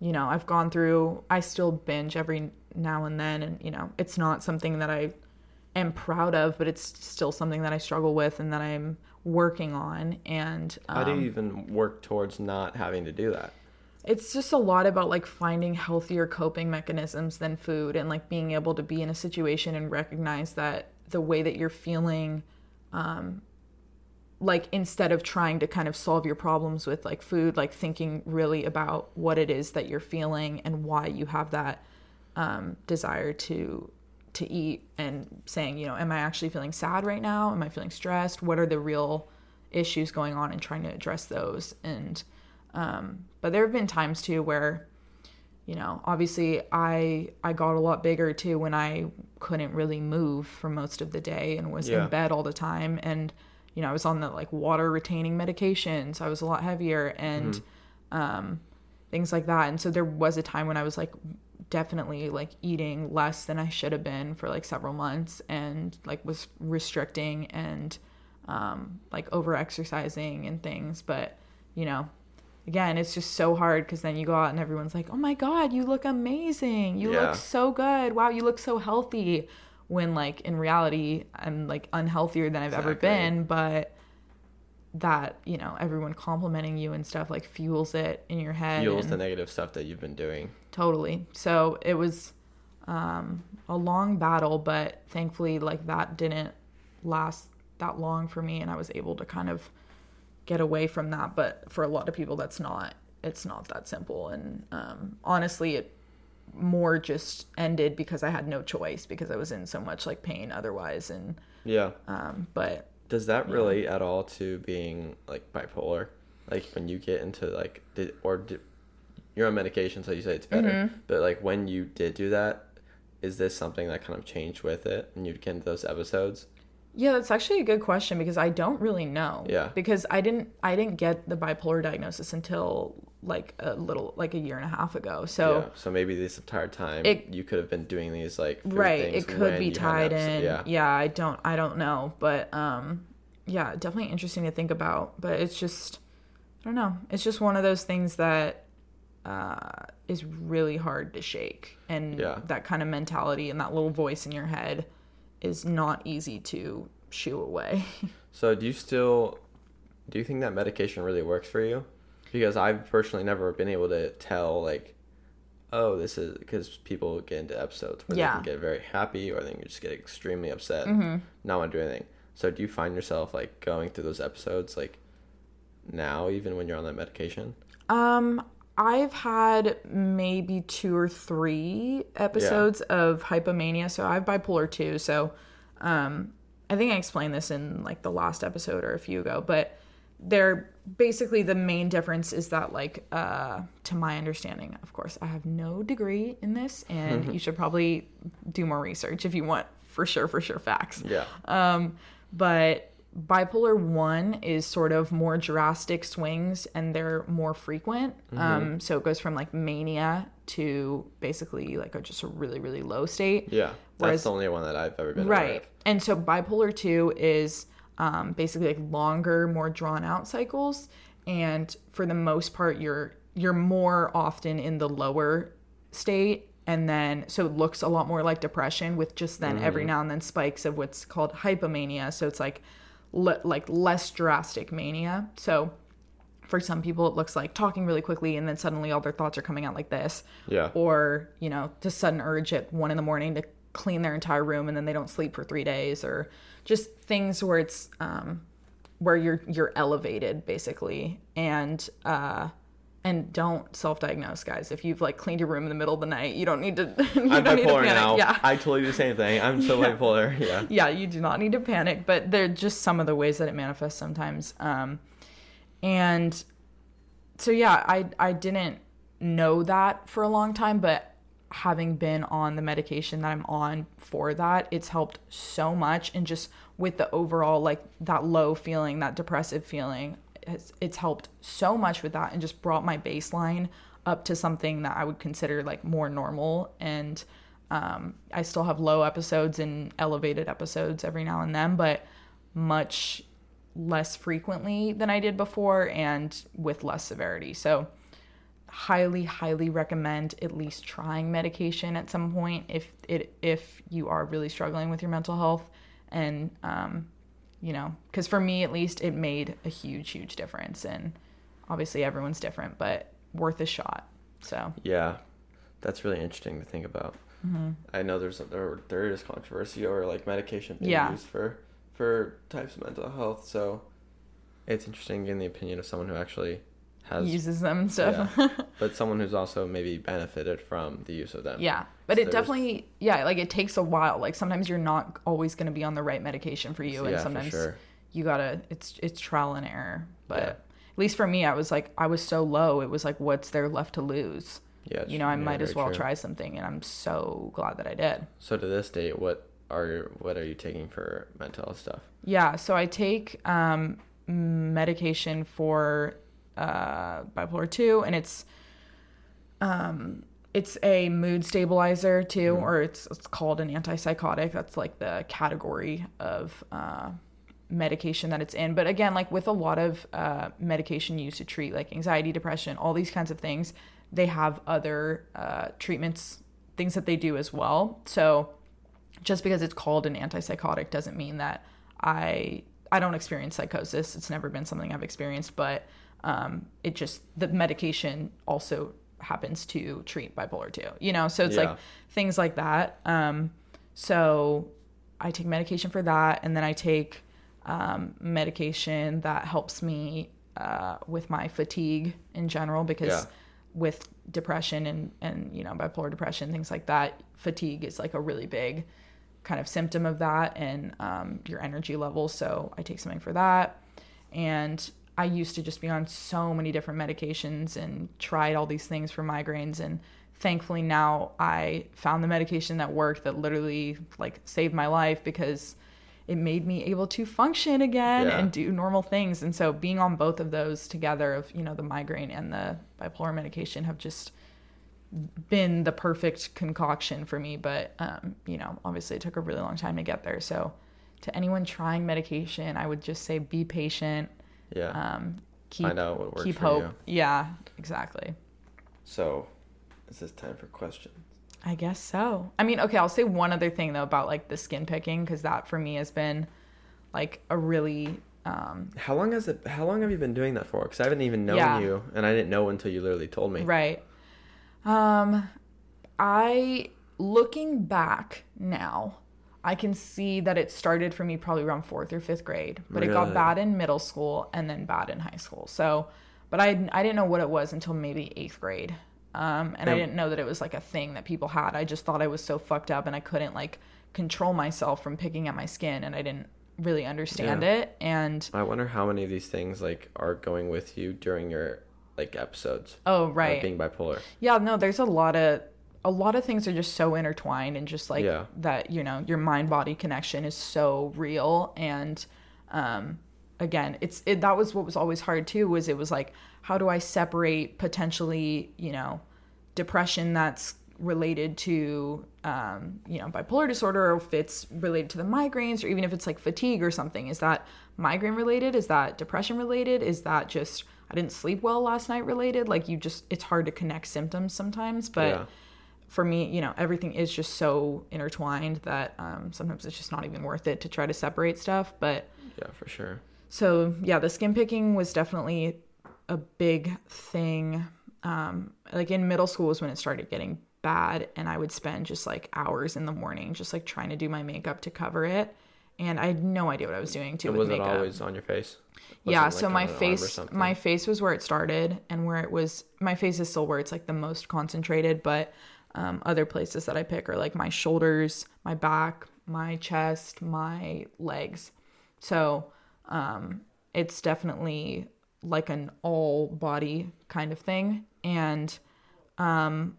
S2: you know, I've gone through I still binge every now and then and you know, it's not something that I am proud of, but it's still something that I struggle with and that I'm working on and
S1: How do
S2: um,
S1: you even work towards not having to do that?
S2: it's just a lot about like finding healthier coping mechanisms than food and like being able to be in a situation and recognize that the way that you're feeling um like instead of trying to kind of solve your problems with like food like thinking really about what it is that you're feeling and why you have that um desire to to eat and saying you know am i actually feeling sad right now am i feeling stressed what are the real issues going on and trying to address those and um, but there have been times too where, you know, obviously I I got a lot bigger too when I couldn't really move for most of the day and was
S1: Yeah.
S2: in bed all the time and you know I was on the like water retaining medications. I was a lot heavier and um, things like that. And so there was a time when I was like definitely like eating less than I should have been for like several months and like was restricting and um, like over exercising and things. But you know, again, it's just so hard because then you go out and everyone's like, "Oh my god, you look amazing! You
S1: Yeah.
S2: look so good! Wow, you look so healthy!" When like in reality, I'm like unhealthier than I've ever been, but that you know everyone complimenting you and stuff like fuels it in your head
S1: Fuels
S2: and-
S1: the negative stuff that you've been doing.
S2: Totally so it was um a long battle but thankfully like that didn't last that long for me and i was able to kind of get away from that but for a lot of people that's not it's not that simple and um honestly it more just ended because i had no choice because i was in so much like pain otherwise and
S1: Yeah.
S2: um but
S1: Does that relate at all to being like bipolar? Like when you get into like did or did, you're on medication, so you say it's better.
S2: Mm-hmm.
S1: But like when you did do that, is this something that kind of changed with it, and you'd get into those episodes?
S2: Yeah, that's actually a good question because I don't really know.
S1: Yeah.
S2: Because I didn't I didn't get the bipolar diagnosis until like a little like a year and a half ago. So
S1: yeah. So maybe this entire time
S2: It-
S1: you could have been doing these like
S2: right,
S1: things
S2: it could be tied in.
S1: Yeah.
S2: Yeah, I don't I don't know, but um yeah, definitely interesting to think about, but it's just I don't know. It's just one of those things that uh is really hard to shake and
S1: Yeah.
S2: that kind of mentality and that little voice in your head is not easy to shoo away. <laughs>
S1: So do you still do you think that medication really works for you? Because I've personally never been able to tell like oh, this is because people get into episodes where
S2: Yeah.
S1: they can get very happy or they can just get extremely upset,
S2: Mm-hmm.
S1: not want to do anything. So do you find yourself like going through those episodes like now, even when you're on that medication?
S2: Um, I've had maybe two or three episodes of hypomania. So I have bipolar two. So, um, I think I explained this in like the last episode or a few ago, but they're basically the main difference is that like uh to my understanding of course i have no degree in this and you should probably do more research if you want for sure for sure facts
S1: Yeah.
S2: um, but bipolar one is sort of more drastic swings and they're more frequent. Um, so it goes from like mania to basically like a, just a really, really low state.
S1: yeah. That's
S2: Whereas-
S1: the only one that I've ever been
S2: Right. And so bipolar 2 is um, basically like longer, more drawn out cycles. And for the most part, you're you're more often in the lower state. And then so it looks a lot more like depression with just then every now and then spikes of what's called hypomania. So it's like le- like less drastic mania. So for some people it looks like talking really quickly and then suddenly all their thoughts are coming out like this
S1: Yeah.
S2: or you know the sudden urge at one in the morning to clean their entire room and then they don't sleep for three days or just things where it's um where you're you're elevated basically and uh and don't self-diagnose guys if you've like cleaned your room in the middle of the night you don't need to <laughs> you
S1: I'm
S2: don't need to
S1: bipolar
S2: panic
S1: now.
S2: yeah
S1: I totally do the same thing. I'm so bipolar. Yeah. <laughs>
S2: yeah, you do not need to panic, but they're just some of the ways that it manifests sometimes. Um, and so yeah, I I didn't know that for a long time, but having been on the medication that I'm on for that, it's helped so much and just with the overall like that low feeling, that depressive feeling, it's, it's helped so much with that and just brought my baseline up to something that I would consider like more normal and um, I still have low episodes and elevated episodes every now and then, but much less frequently than I did before and with less severity. So, highly, highly recommend at least trying medication at some point if it if you are really struggling with your mental health. And um, you know, because for me at least, it made a huge, huge difference. And obviously, everyone's different, but worth a shot. So
S1: Yeah, that's really interesting to think about.
S2: Mm-hmm.
S1: I know there's there there is controversy over like medication being
S2: Yeah.
S1: used for for types of mental health. So it's interesting getting the opinion of someone who actually has,
S2: uses them and stuff. <laughs>
S1: but someone who's also maybe benefited from the use of them.
S2: Yeah, but
S1: So
S2: it definitely, yeah, like it takes a while. Like sometimes you're not always going to be on the right medication for you, and
S1: Yeah,
S2: sometimes
S1: sure.
S2: you gotta. It's it's trial and error. But
S1: Yeah.
S2: at least for me, I was like, I was so low. It was like, what's there left to lose?
S1: Yeah,
S2: You know, I
S1: yeah,
S2: might as well
S1: true.
S2: try something, and I'm so glad that I did.
S1: So to this date, what are what are you taking for mental health stuff?
S2: Yeah, so I take um, medication for uh, bipolar two, and it's um, it's a mood stabilizer too, or it's it's called an antipsychotic. That's like the category of uh, medication that it's in. But again, like with a lot of uh, medication used to treat like anxiety, depression, all these kinds of things, they have other uh, treatments, things that they do as well. So just because it's called an antipsychotic doesn't mean that I I don't experience psychosis. It's never been something I've experienced, but um, it just the medication also happens to treat bipolar too. You know, so it's
S1: Yeah.
S2: like things like that. Um, so I take medication for that, and then I take um, medication that helps me uh, with my fatigue in general because
S1: Yeah.
S2: with depression and and you know bipolar depression things like that fatigue is like a really big kind of symptom of that and um, your energy levels so i take something for that and i used to just be on so many different medications and tried all these things for migraines and thankfully now i found the medication that worked that literally like saved my life because it made me able to function again
S1: Yeah.
S2: and do normal things. And so being on both of those together of you know the migraine and the bipolar medication have just been the perfect concoction for me. But um, you know obviously it took a really long time to get there. So to anyone trying medication i would just say be patient
S1: Yeah.
S2: um, keep
S1: Find out what works
S2: keep
S1: for
S2: hope
S1: you.
S2: yeah exactly
S1: So, is this time for questions?
S2: I guess so. I mean, okay, I'll say one other thing though about like the skin picking because that for me has been like a really um,
S1: How long has it? How long have you been doing that for? Because I haven't even known
S2: Yeah.
S1: you, and I didn't know until you literally told me.
S2: right. Um, I looking back now, I can see that it started for me probably around fourth or fifth grade, but it got bad in middle school and then bad in high school. So, but I I didn't know what it was until maybe eighth grade. Um, and I didn't know that it was like a thing that people had. I just thought I was so fucked up and I couldn't like control myself from picking at my skin, and I didn't really understand
S1: Yeah.
S2: it. And
S1: I wonder how many of these things like are going with you during your like episodes.
S2: oh right,
S1: being bipolar.
S2: Yeah, no, there's a lot of a lot of things are just so intertwined and just like
S1: Yeah.
S2: that, you know, your mind body connection is so real and um again, it's it that was what was always hard too was it was like how do I separate potentially, you know, depression that's related to um, you know, bipolar disorder or if it's related to the migraines or even if it's like fatigue or something. Is that migraine related? Is that depression related? Is that just I didn't sleep well last night related? Like you just it's hard to connect symptoms sometimes, but
S1: Yeah.
S2: For me, you know, everything is just so intertwined that um, sometimes it's just not even worth it to try to separate stuff. But
S1: Yeah, for sure.
S2: so yeah, the skin picking was definitely a big thing. Um, like in middle school was when it started getting bad, and I would spend just like hours in the morning just like trying to do my makeup to cover it, and I had no idea what I was doing too
S1: And
S2: with
S1: was it always on your face?
S2: yeah,
S1: Wasn't,
S2: so
S1: like,
S2: my
S1: on an arm or
S2: face, my face was where it started, and where it was, my face is still where it's like the most concentrated. But um, other places that I pick are like my shoulders, my back, my chest, my legs. So um, it's definitely like an all body kind of thing, and um,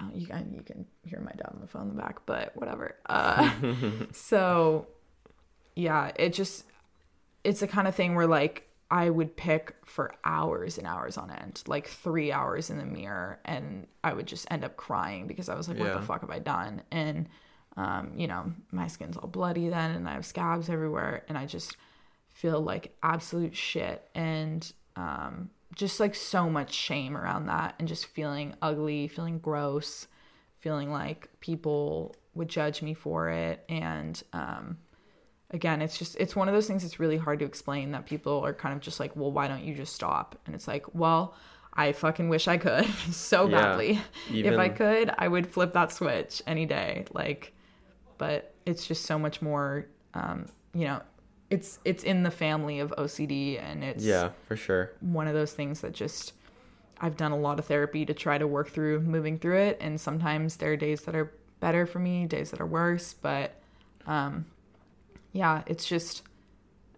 S2: oh, you can you can hear my dad on the phone in the back, but whatever. Uh, <laughs> so yeah, it just it's the kind of thing where like I would pick for hours and hours on end, like three hours in the mirror, and I would just end up crying because I was like, "What
S1: Yeah.
S2: the fuck have I done?" And um, you know, my skin's all bloody then, and I have scabs everywhere, and I just feel like absolute shit, and um, just like so much shame around that, and just feeling ugly, feeling gross, feeling like people would judge me for it, and um, again it's just it's one of those things that's really hard to explain that people are kind of just like well why don't you just stop and it's like well i fucking wish i could <laughs> so
S1: Yeah.
S2: badly if i could i would flip that switch any day like but it's just so much more um you know it's it's in the family of ocd and it's
S1: Yeah, for sure.
S2: one of those things that just I've done a lot of therapy to try to work through moving through it and sometimes there are days that are better for me, days that are worse, but um yeah, it's just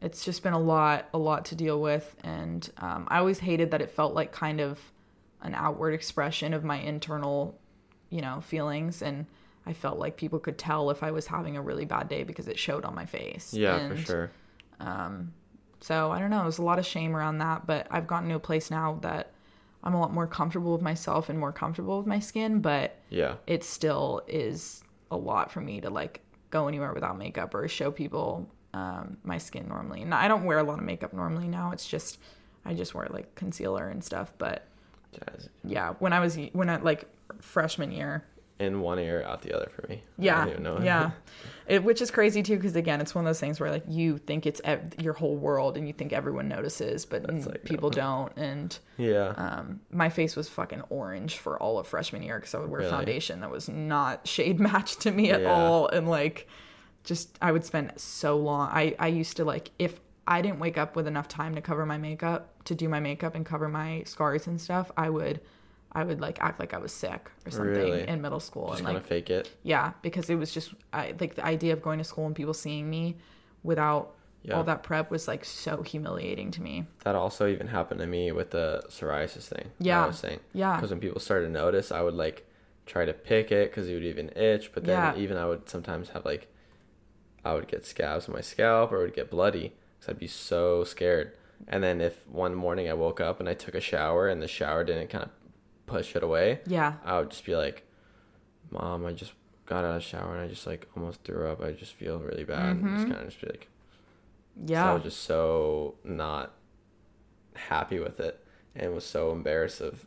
S2: it's just been a lot a lot to deal with and um I always hated that it felt like kind of an outward expression of my internal, you know, feelings and I felt like people could tell if I was having a really bad day because it showed on my face.
S1: Yeah,
S2: And,
S1: for sure.
S2: um, so I don't know. There's a lot of shame around that, but I've gotten to a place now that I'm a lot more comfortable with myself and more comfortable with my skin. But
S1: Yeah.
S2: it still is a lot for me to like go anywhere without makeup or show people um, my skin normally. And I don't wear a lot of makeup normally now. It's just I just wear like concealer and stuff. But
S1: Jazz.
S2: yeah, when I was when I like freshman year,
S1: In one ear, out the other for me.
S2: Yeah,
S1: don't even know.
S2: yeah, <laughs> it, which is crazy too because again, it's one of those things where like you think it's ev- your whole world and you think everyone notices, but
S1: like,
S2: people
S1: no.
S2: don't. And
S1: yeah.
S2: um, my face was fucking orange for all of freshman year because I would wear
S1: Really?
S2: foundation that was not <laughs> shade matched to me at
S1: Yeah.
S2: all, and like just I would spend so long. I I used to like if I didn't wake up with enough time to cover my makeup to do my makeup and cover my scars and stuff, I would. I would like act like I was sick or something
S1: Really?
S2: in middle school
S1: Just
S2: and like
S1: fake it.
S2: yeah, because it was just I like the idea of going to school and people seeing me without
S1: Yeah.
S2: all that prep was like so humiliating to me.
S1: That also even happened to me with the psoriasis thing.
S2: Yeah.
S1: I was saying.
S2: Yeah.
S1: Because when people started to notice, I would like try to pick it because it would even itch. But then
S2: Yeah.
S1: even I would sometimes have like, I would get scabs on my scalp or it would get bloody because I'd be so scared. And then if one morning I woke up and I took a shower and the shower didn't kind of push it away,
S2: Yeah.
S1: I would just be like, Mom, I just got out of the shower and I just like almost threw up. I just feel really bad. And just mm-hmm. kind of just be like, So I was just so not happy with it and was so embarrassed of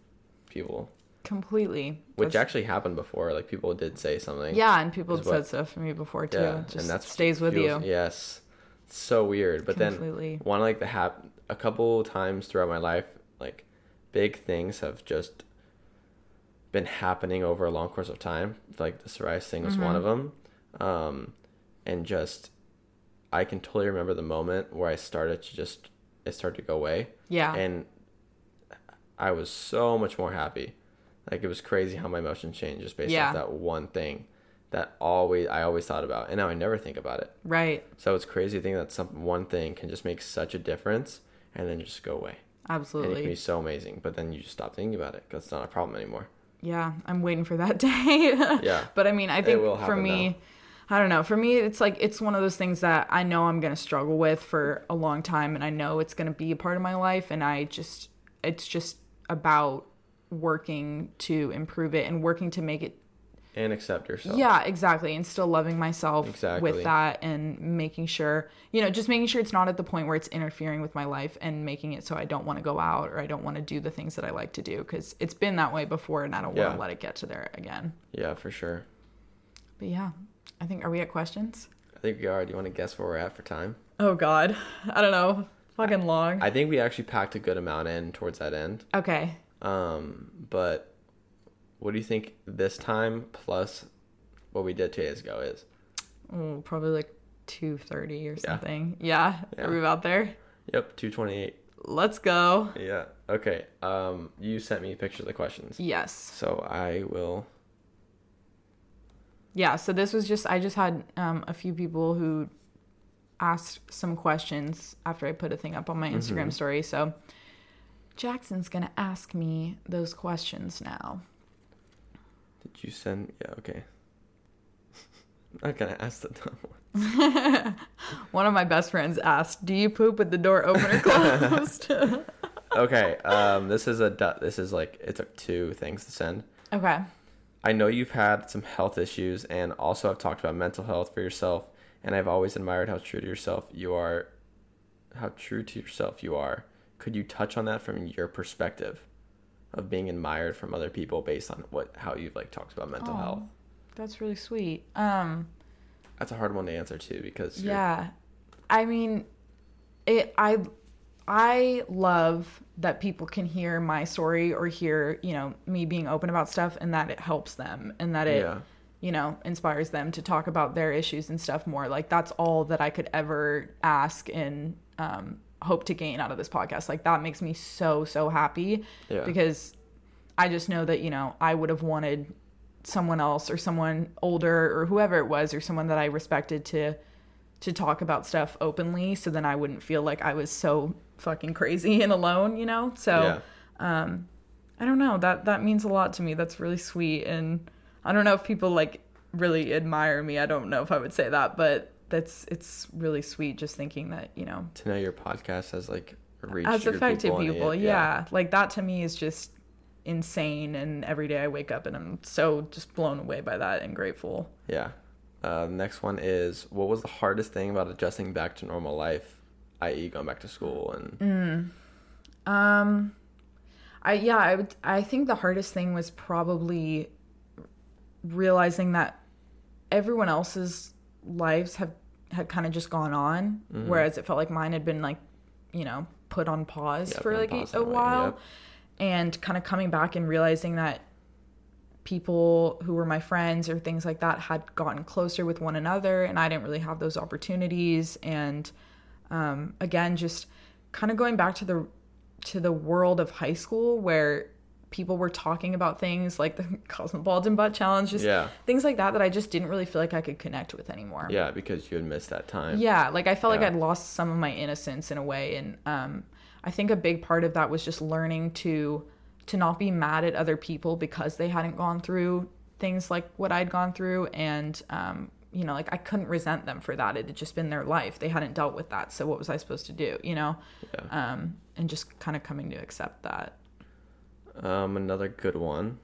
S1: people,
S2: completely.
S1: which
S2: That's-
S1: actually happened before. Like people did say something.
S2: Yeah, and people have
S1: what-
S2: said stuff to me before too.
S1: Yeah,
S2: just
S1: and that
S2: stays with
S1: feels-
S2: you.
S1: Yes, it's so weird. But
S2: Completely.
S1: then one like the hap a couple times throughout my life, like big things have just been happening over a long course of time. Like the psoriasis thing was one of them, um, and just I can totally remember the moment where I started to just it started to go away,
S2: Yeah.
S1: and I was so much more happy. Like it was crazy how my emotions changed just based
S2: Yeah.
S1: off that one thing that always I always thought about, and now I never think about it.
S2: right.
S1: So it's crazy to think that some one thing can just make such a difference and then just go away. And it can be so amazing, but then you just stop thinking about it because it's not a problem anymore.
S2: Yeah, I'm waiting for that <laughs> day.
S1: Yeah.
S2: But I mean, I think for me, I don't know. For me, it's like it's one of those things that I know I'm going to struggle with for a long time and I know it's going to be a part of my life and I just it's just about working to improve it and working to make it
S1: And accept yourself.
S2: yeah, exactly. And still loving myself
S1: Exactly.
S2: with that and making sure, you know, just making sure it's not at the point where it's interfering with my life and making it so I don't want to go out or I don't want to do the things that I like to do because it's been that way before and I don't want to let it get to there again.
S1: Yeah, for sure.
S2: But yeah, I think, are we at questions?
S1: I think we are. Do you want to guess where we're at for time?
S2: Oh, God. I don't know. Fucking long.
S1: I think we actually packed a good amount in towards that end.
S2: okay.
S1: Um, but what do you think this time plus what we did two days ago is?
S2: Oh, probably like 2.30 or something. Yeah.
S1: Yeah.
S2: Are we about there?
S1: Yep, 228.
S2: Let's go.
S1: Yeah. Okay. Um, you sent me pictures of the questions.
S2: Yes.
S1: So I will.
S2: yeah so this was just i just had um, a few people who asked some questions after i put a thing up on my instagram story so jackson's gonna ask me those questions now
S1: Did you send? Yeah. Okay. I'm <laughs> not gonna ask the dumb one. <laughs>
S2: one of my best friends asked do you poop with the door open or closed <laughs>
S1: Okay. Um, this is a. du- This is like it took two things to send.
S2: okay
S1: I know you've had some health issues and also I've talked about mental health for yourself, and I've always admired how true to yourself you are, how true to yourself you are. Could you touch on that from your perspective of being admired from other people based on what how you've like talked about mental
S2: Aw.
S1: health?
S2: that's really sweet um
S1: That's a hard one to answer too because
S2: Yeah. I mean, it I I love that people can hear my story or hear, you know, me being open about stuff and that it helps them and that it
S1: Yeah.
S2: you know, inspires them to talk about their issues and stuff more. Like that's all that I could ever ask in um hope to gain out of this podcast. Like that makes me so so happy
S1: Yeah.
S2: because I just know that, you know, I would have wanted someone else or someone older or whoever it was or someone that I respected to to talk about stuff openly so then I wouldn't feel like I was so fucking crazy and alone, you know? So
S1: yeah.
S2: Um, I don't know. That that means a lot to me. That's really sweet and I don't know if people like really admire me. I don't know if I would say that, but that's it's really sweet just thinking that, you know,
S1: To know your podcast has like reached
S2: has affected
S1: and
S2: people.
S1: it-
S2: yeah. Like that to me is just insane and every day I wake up and I'm so just blown away by that and grateful.
S1: Yeah. Uh, next one is what was the hardest thing about adjusting back to normal life, i.e., going back to school and
S2: Um I yeah, I would I think the hardest thing was probably realizing that everyone else's lives have had kind of just gone on
S1: Mm-hmm.
S2: whereas it felt like mine had been like, you know, put on pause for like a, a
S1: in a way,
S2: while.
S1: yep.
S2: And kind of coming back and realizing that people who were my friends or things like that had gotten closer with one another and I didn't really have those opportunities and um, again just kind of going back to the to the world of high school where people were talking about things like the <laughs> cosmopolitan butt challenge just
S1: Yeah.
S2: things like that that I just didn't really feel like I could connect with anymore.
S1: yeah, because you had missed that time.
S2: Yeah, like I felt like I'd lost some of my innocence in a way, and um, I think a big part of that was just learning to to not be mad at other people because they hadn't gone through things like what I'd gone through, and um, you know, like I couldn't resent them for that. It had just been their life; they hadn't dealt with that. So what was I supposed to do? You know,
S1: Yeah.
S2: um, and just kind of coming to accept that.
S1: Um, another good one.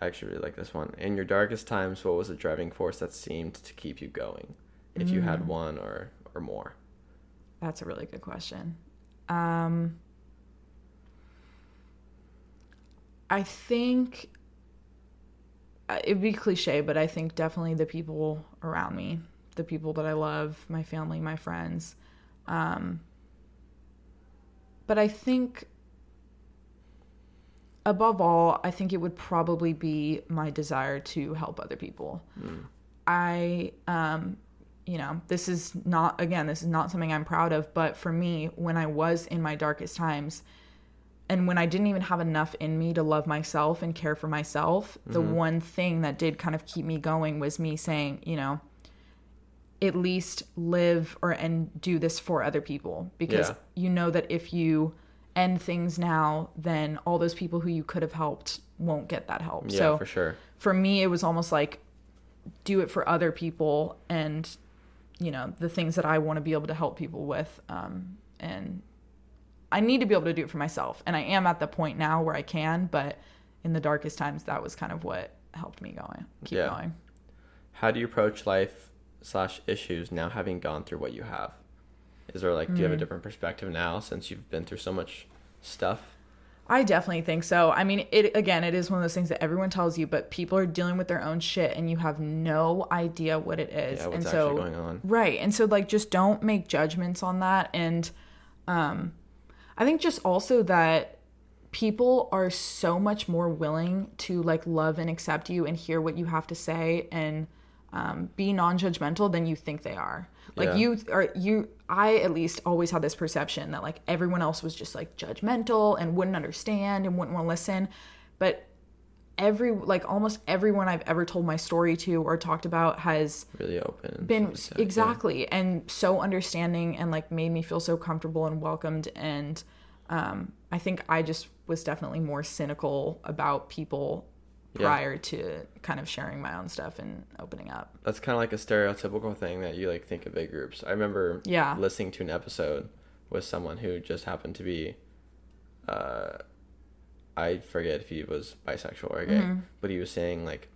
S1: I actually really like this one. In your darkest times, what was the driving force that seemed to keep you going? If you
S2: Mm.
S1: had one or or more.
S2: That's a really good question. Um, I think uh, it'd be cliche, but I think definitely the people around me, the people that I love, my family, my friends. Um, but I think above all, I think it would probably be my desire to help other people. I, um, you know, this is not, again, this is not something I'm proud of, but for me, when I was in my darkest times, and when I didn't even have enough in me to love myself and care for myself, the one thing that did kind of keep me going was me saying, you know, at least live or and do this for other people because
S1: Yeah.
S2: you know that if you end things now, then all those people who you could have helped won't get that help.
S1: Yeah,
S2: so
S1: for sure.
S2: for me, it was almost like do it for other people and you know the things that I want to be able to help people with. Um, and I need to be able to do it for myself, and I am at the point now where I can. But in the darkest times, that was kind of what helped me going, keep
S1: Yeah.
S2: going.
S1: How do you approach life slash issues now having gone through what you have? Is there like, do you have a different perspective now since you've been through so much stuff?
S2: I definitely think so. I mean, it again, it is one of those things that everyone tells you, but people are dealing with their own shit, and you have no idea what it is.
S1: Yeah, what's
S2: and
S1: actually
S2: so,
S1: going on?
S2: right, and so like, just don't make judgments on that. And um, I think just also that people are so much more willing to like love and accept you and hear what you have to say and um, be non-judgmental than you think they are. Like
S1: Yeah.
S2: you are you I at least always had this perception that like everyone else was just like judgmental and wouldn't understand and wouldn't want to listen. But every like almost everyone I've ever told my story to or talked about has
S1: Really open.
S2: been
S1: like that, yeah.
S2: exactly and so understanding and like made me feel so comfortable and welcomed and um I think I just was definitely more cynical about people
S1: Yeah.
S2: prior to kind of sharing my own stuff and opening up.
S1: That's kind of like a stereotypical thing that you like think of big groups. I remember
S2: Yeah.
S1: listening to an episode with someone who just happened to be, uh, I forget if he was bisexual or gay,
S2: Mm-hmm.
S1: but he was saying like,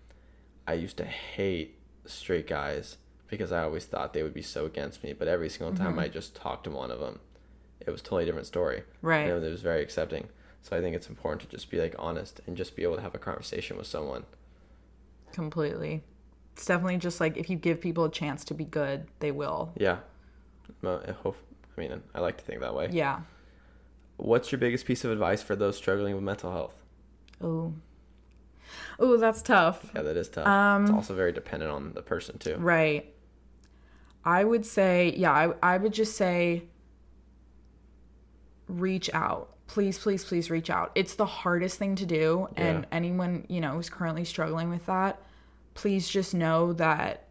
S1: I used to hate straight guys because I always thought they would be so against me, but every single time I just talked to one of them, it was a totally different story.
S2: Mm-hmm. Right.
S1: Know, it was very accepting. So I think it's important to just be like honest and just be able to have a conversation with someone.
S2: Completely. It's definitely just like if you give people a chance to be good, they will.
S1: Yeah. I hope. I mean, I like to think that way.
S2: Yeah.
S1: What's your biggest piece of advice for those struggling with mental health?
S2: Oh. Oh, that's tough.
S1: Yeah, that is tough.
S2: Um,
S1: it's also very dependent on the person too.
S2: Right. I would say, yeah, I, I would just say reach out. Please, please, please reach out. It's the hardest thing to do. And
S1: Yeah.
S2: anyone, you know, who's currently struggling with that, please just know that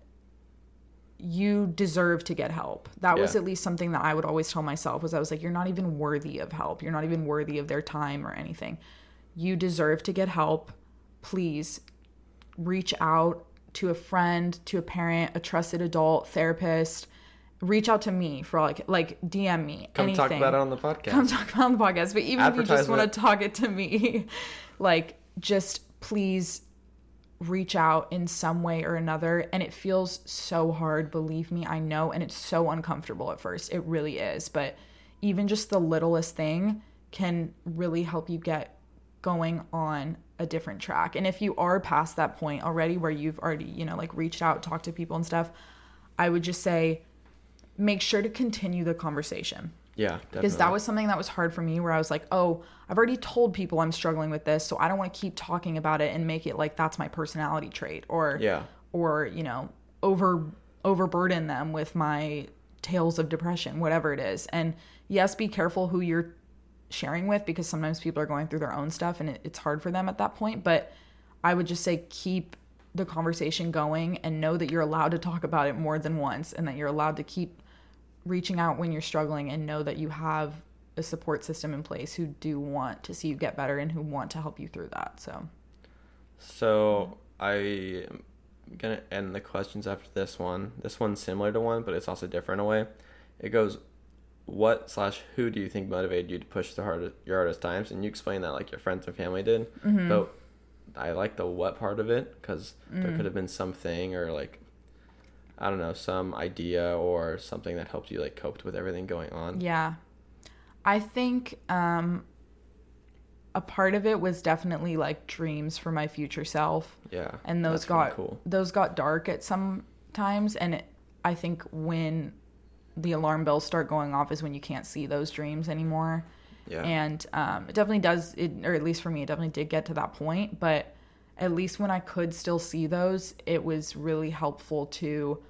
S2: you deserve to get help. That was at least something that I would always tell myself was I was like, you're not even worthy of help. You're not even worthy of their time or anything. You deserve to get help. Please reach out to a friend, to a parent, a trusted adult, therapist. Reach out to me for all like like DM me.
S1: Come
S2: anything.
S1: talk about it on the podcast.
S2: Come talk about it on the podcast. But even if you just want to talk it to me, <laughs> like just please reach out in some way or another. And it feels so hard, believe me, I know, and it's so uncomfortable at first. It really is. But even just the littlest thing can really help you get going on a different track. And if you are past that point already where you've already, you know, like reached out, talked to people and stuff, I would just say make sure to continue the conversation
S1: yeah, definitely.
S2: because that was something that was hard for me where I was like, "Oh, I've already told people I'm struggling with this, so I don't want to keep talking about it and make it like that's my personality trait or
S1: Yeah.
S2: or, you know, over overburden them with my tales of depression, whatever it is." And yes, be careful who you're sharing with because sometimes people are going through their own stuff and it, it's hard for them at that point, but I would just say keep the conversation going and know that you're allowed to talk about it more than once and that you're allowed to keep reaching out when you're struggling and know that you have a support system in place who do want to see you get better and who want to help you through that. So,
S1: So I am gonna end the questions after this one. This one's similar to one, but it's also different in a way. It goes, "What slash who do you think motivated you to push the hardest your hardest times?" And you explain that like your friends and family did,
S2: Mm-hmm.
S1: but I like the what part of it because there could have been something or like I don't know some idea or something that helped you like coped with everything going on.
S2: yeah. I think um a part of it was definitely like dreams for my future self.
S1: Yeah,
S2: and those got
S1: cool.
S2: those got dark at some times and it, i think when the alarm bells start going off is when you can't see those dreams anymore
S1: Yeah.
S2: And um, it definitely does, it, or at least for me, it definitely did get to that point. But at least when I could still see those, it was really helpful to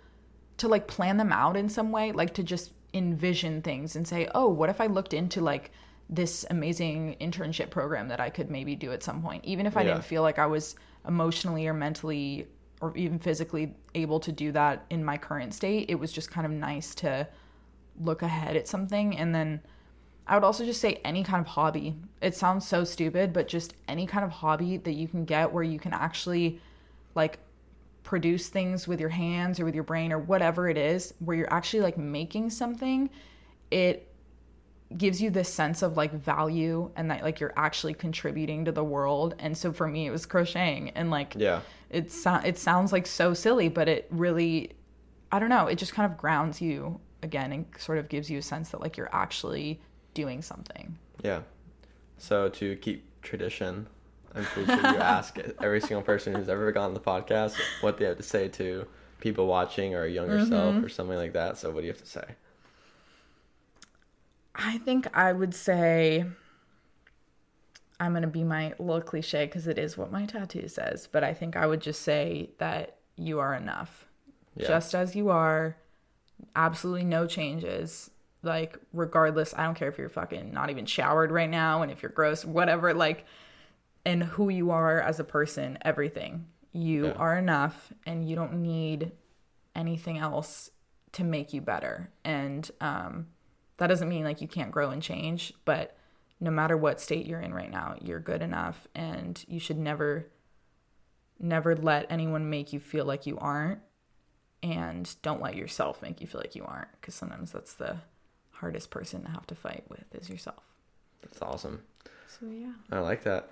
S2: to like plan them out in some way, like to just envision things and say, oh, what if I looked into like this amazing internship program that I could maybe do at some point, even if I
S1: Yeah.
S2: didn't feel like I was emotionally or mentally or even physically able to do that in my current state. It was just kind of nice to look ahead at something and then I would also just say any kind of hobby. It sounds so stupid, but just any kind of hobby that you can get where you can actually like produce things with your hands or with your brain or whatever it is, where you're actually like making something, it gives you this sense of like value and that like you're actually contributing to the world. And so for me it was crocheting and like
S1: Yeah.
S2: it so- it sounds like so silly, but it really I don't know, it just kind of grounds you again and sort of gives you a sense that like you're actually doing something.
S1: Yeah. So to keep tradition, I'm pretty sure you ask every single person who's ever gone on the podcast what they have to say to people watching or a younger mm-hmm. self or something like that. So what do you have to say?
S2: I think I would say I'm going to be my little cliche because it is what my tattoo says, but I think I would just say that you are enough.
S1: Yeah.
S2: Just as you are, absolutely no changes. Like, regardless, I don't care if you're fucking not even showered right now and if you're gross, whatever, like, and who you are as a person, everything. You
S1: Yeah.
S2: are enough and you don't need anything else to make you better. And um, that doesn't mean like you can't grow and change, but no matter what state you're in right now, you're good enough and you should never never let anyone make you feel like you aren't and don't let yourself make you feel like you aren't because sometimes that's the hardest person to have to fight with is yourself.
S1: That's awesome.
S2: So yeah.
S1: I like that.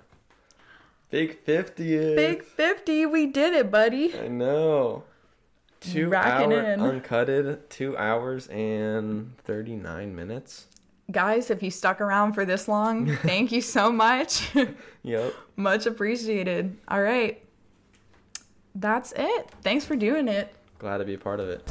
S1: Big 50
S2: Big 50, we did it, buddy.
S1: I know. Two
S2: Racking
S1: hour
S2: in.
S1: uncutted, two hours and 39 minutes.
S2: Guys, if you stuck around for this long, <laughs> thank you so much. <laughs>
S1: Yep.
S2: Much appreciated. All right. That's it. Thanks for doing it.
S1: Glad to be a part of it.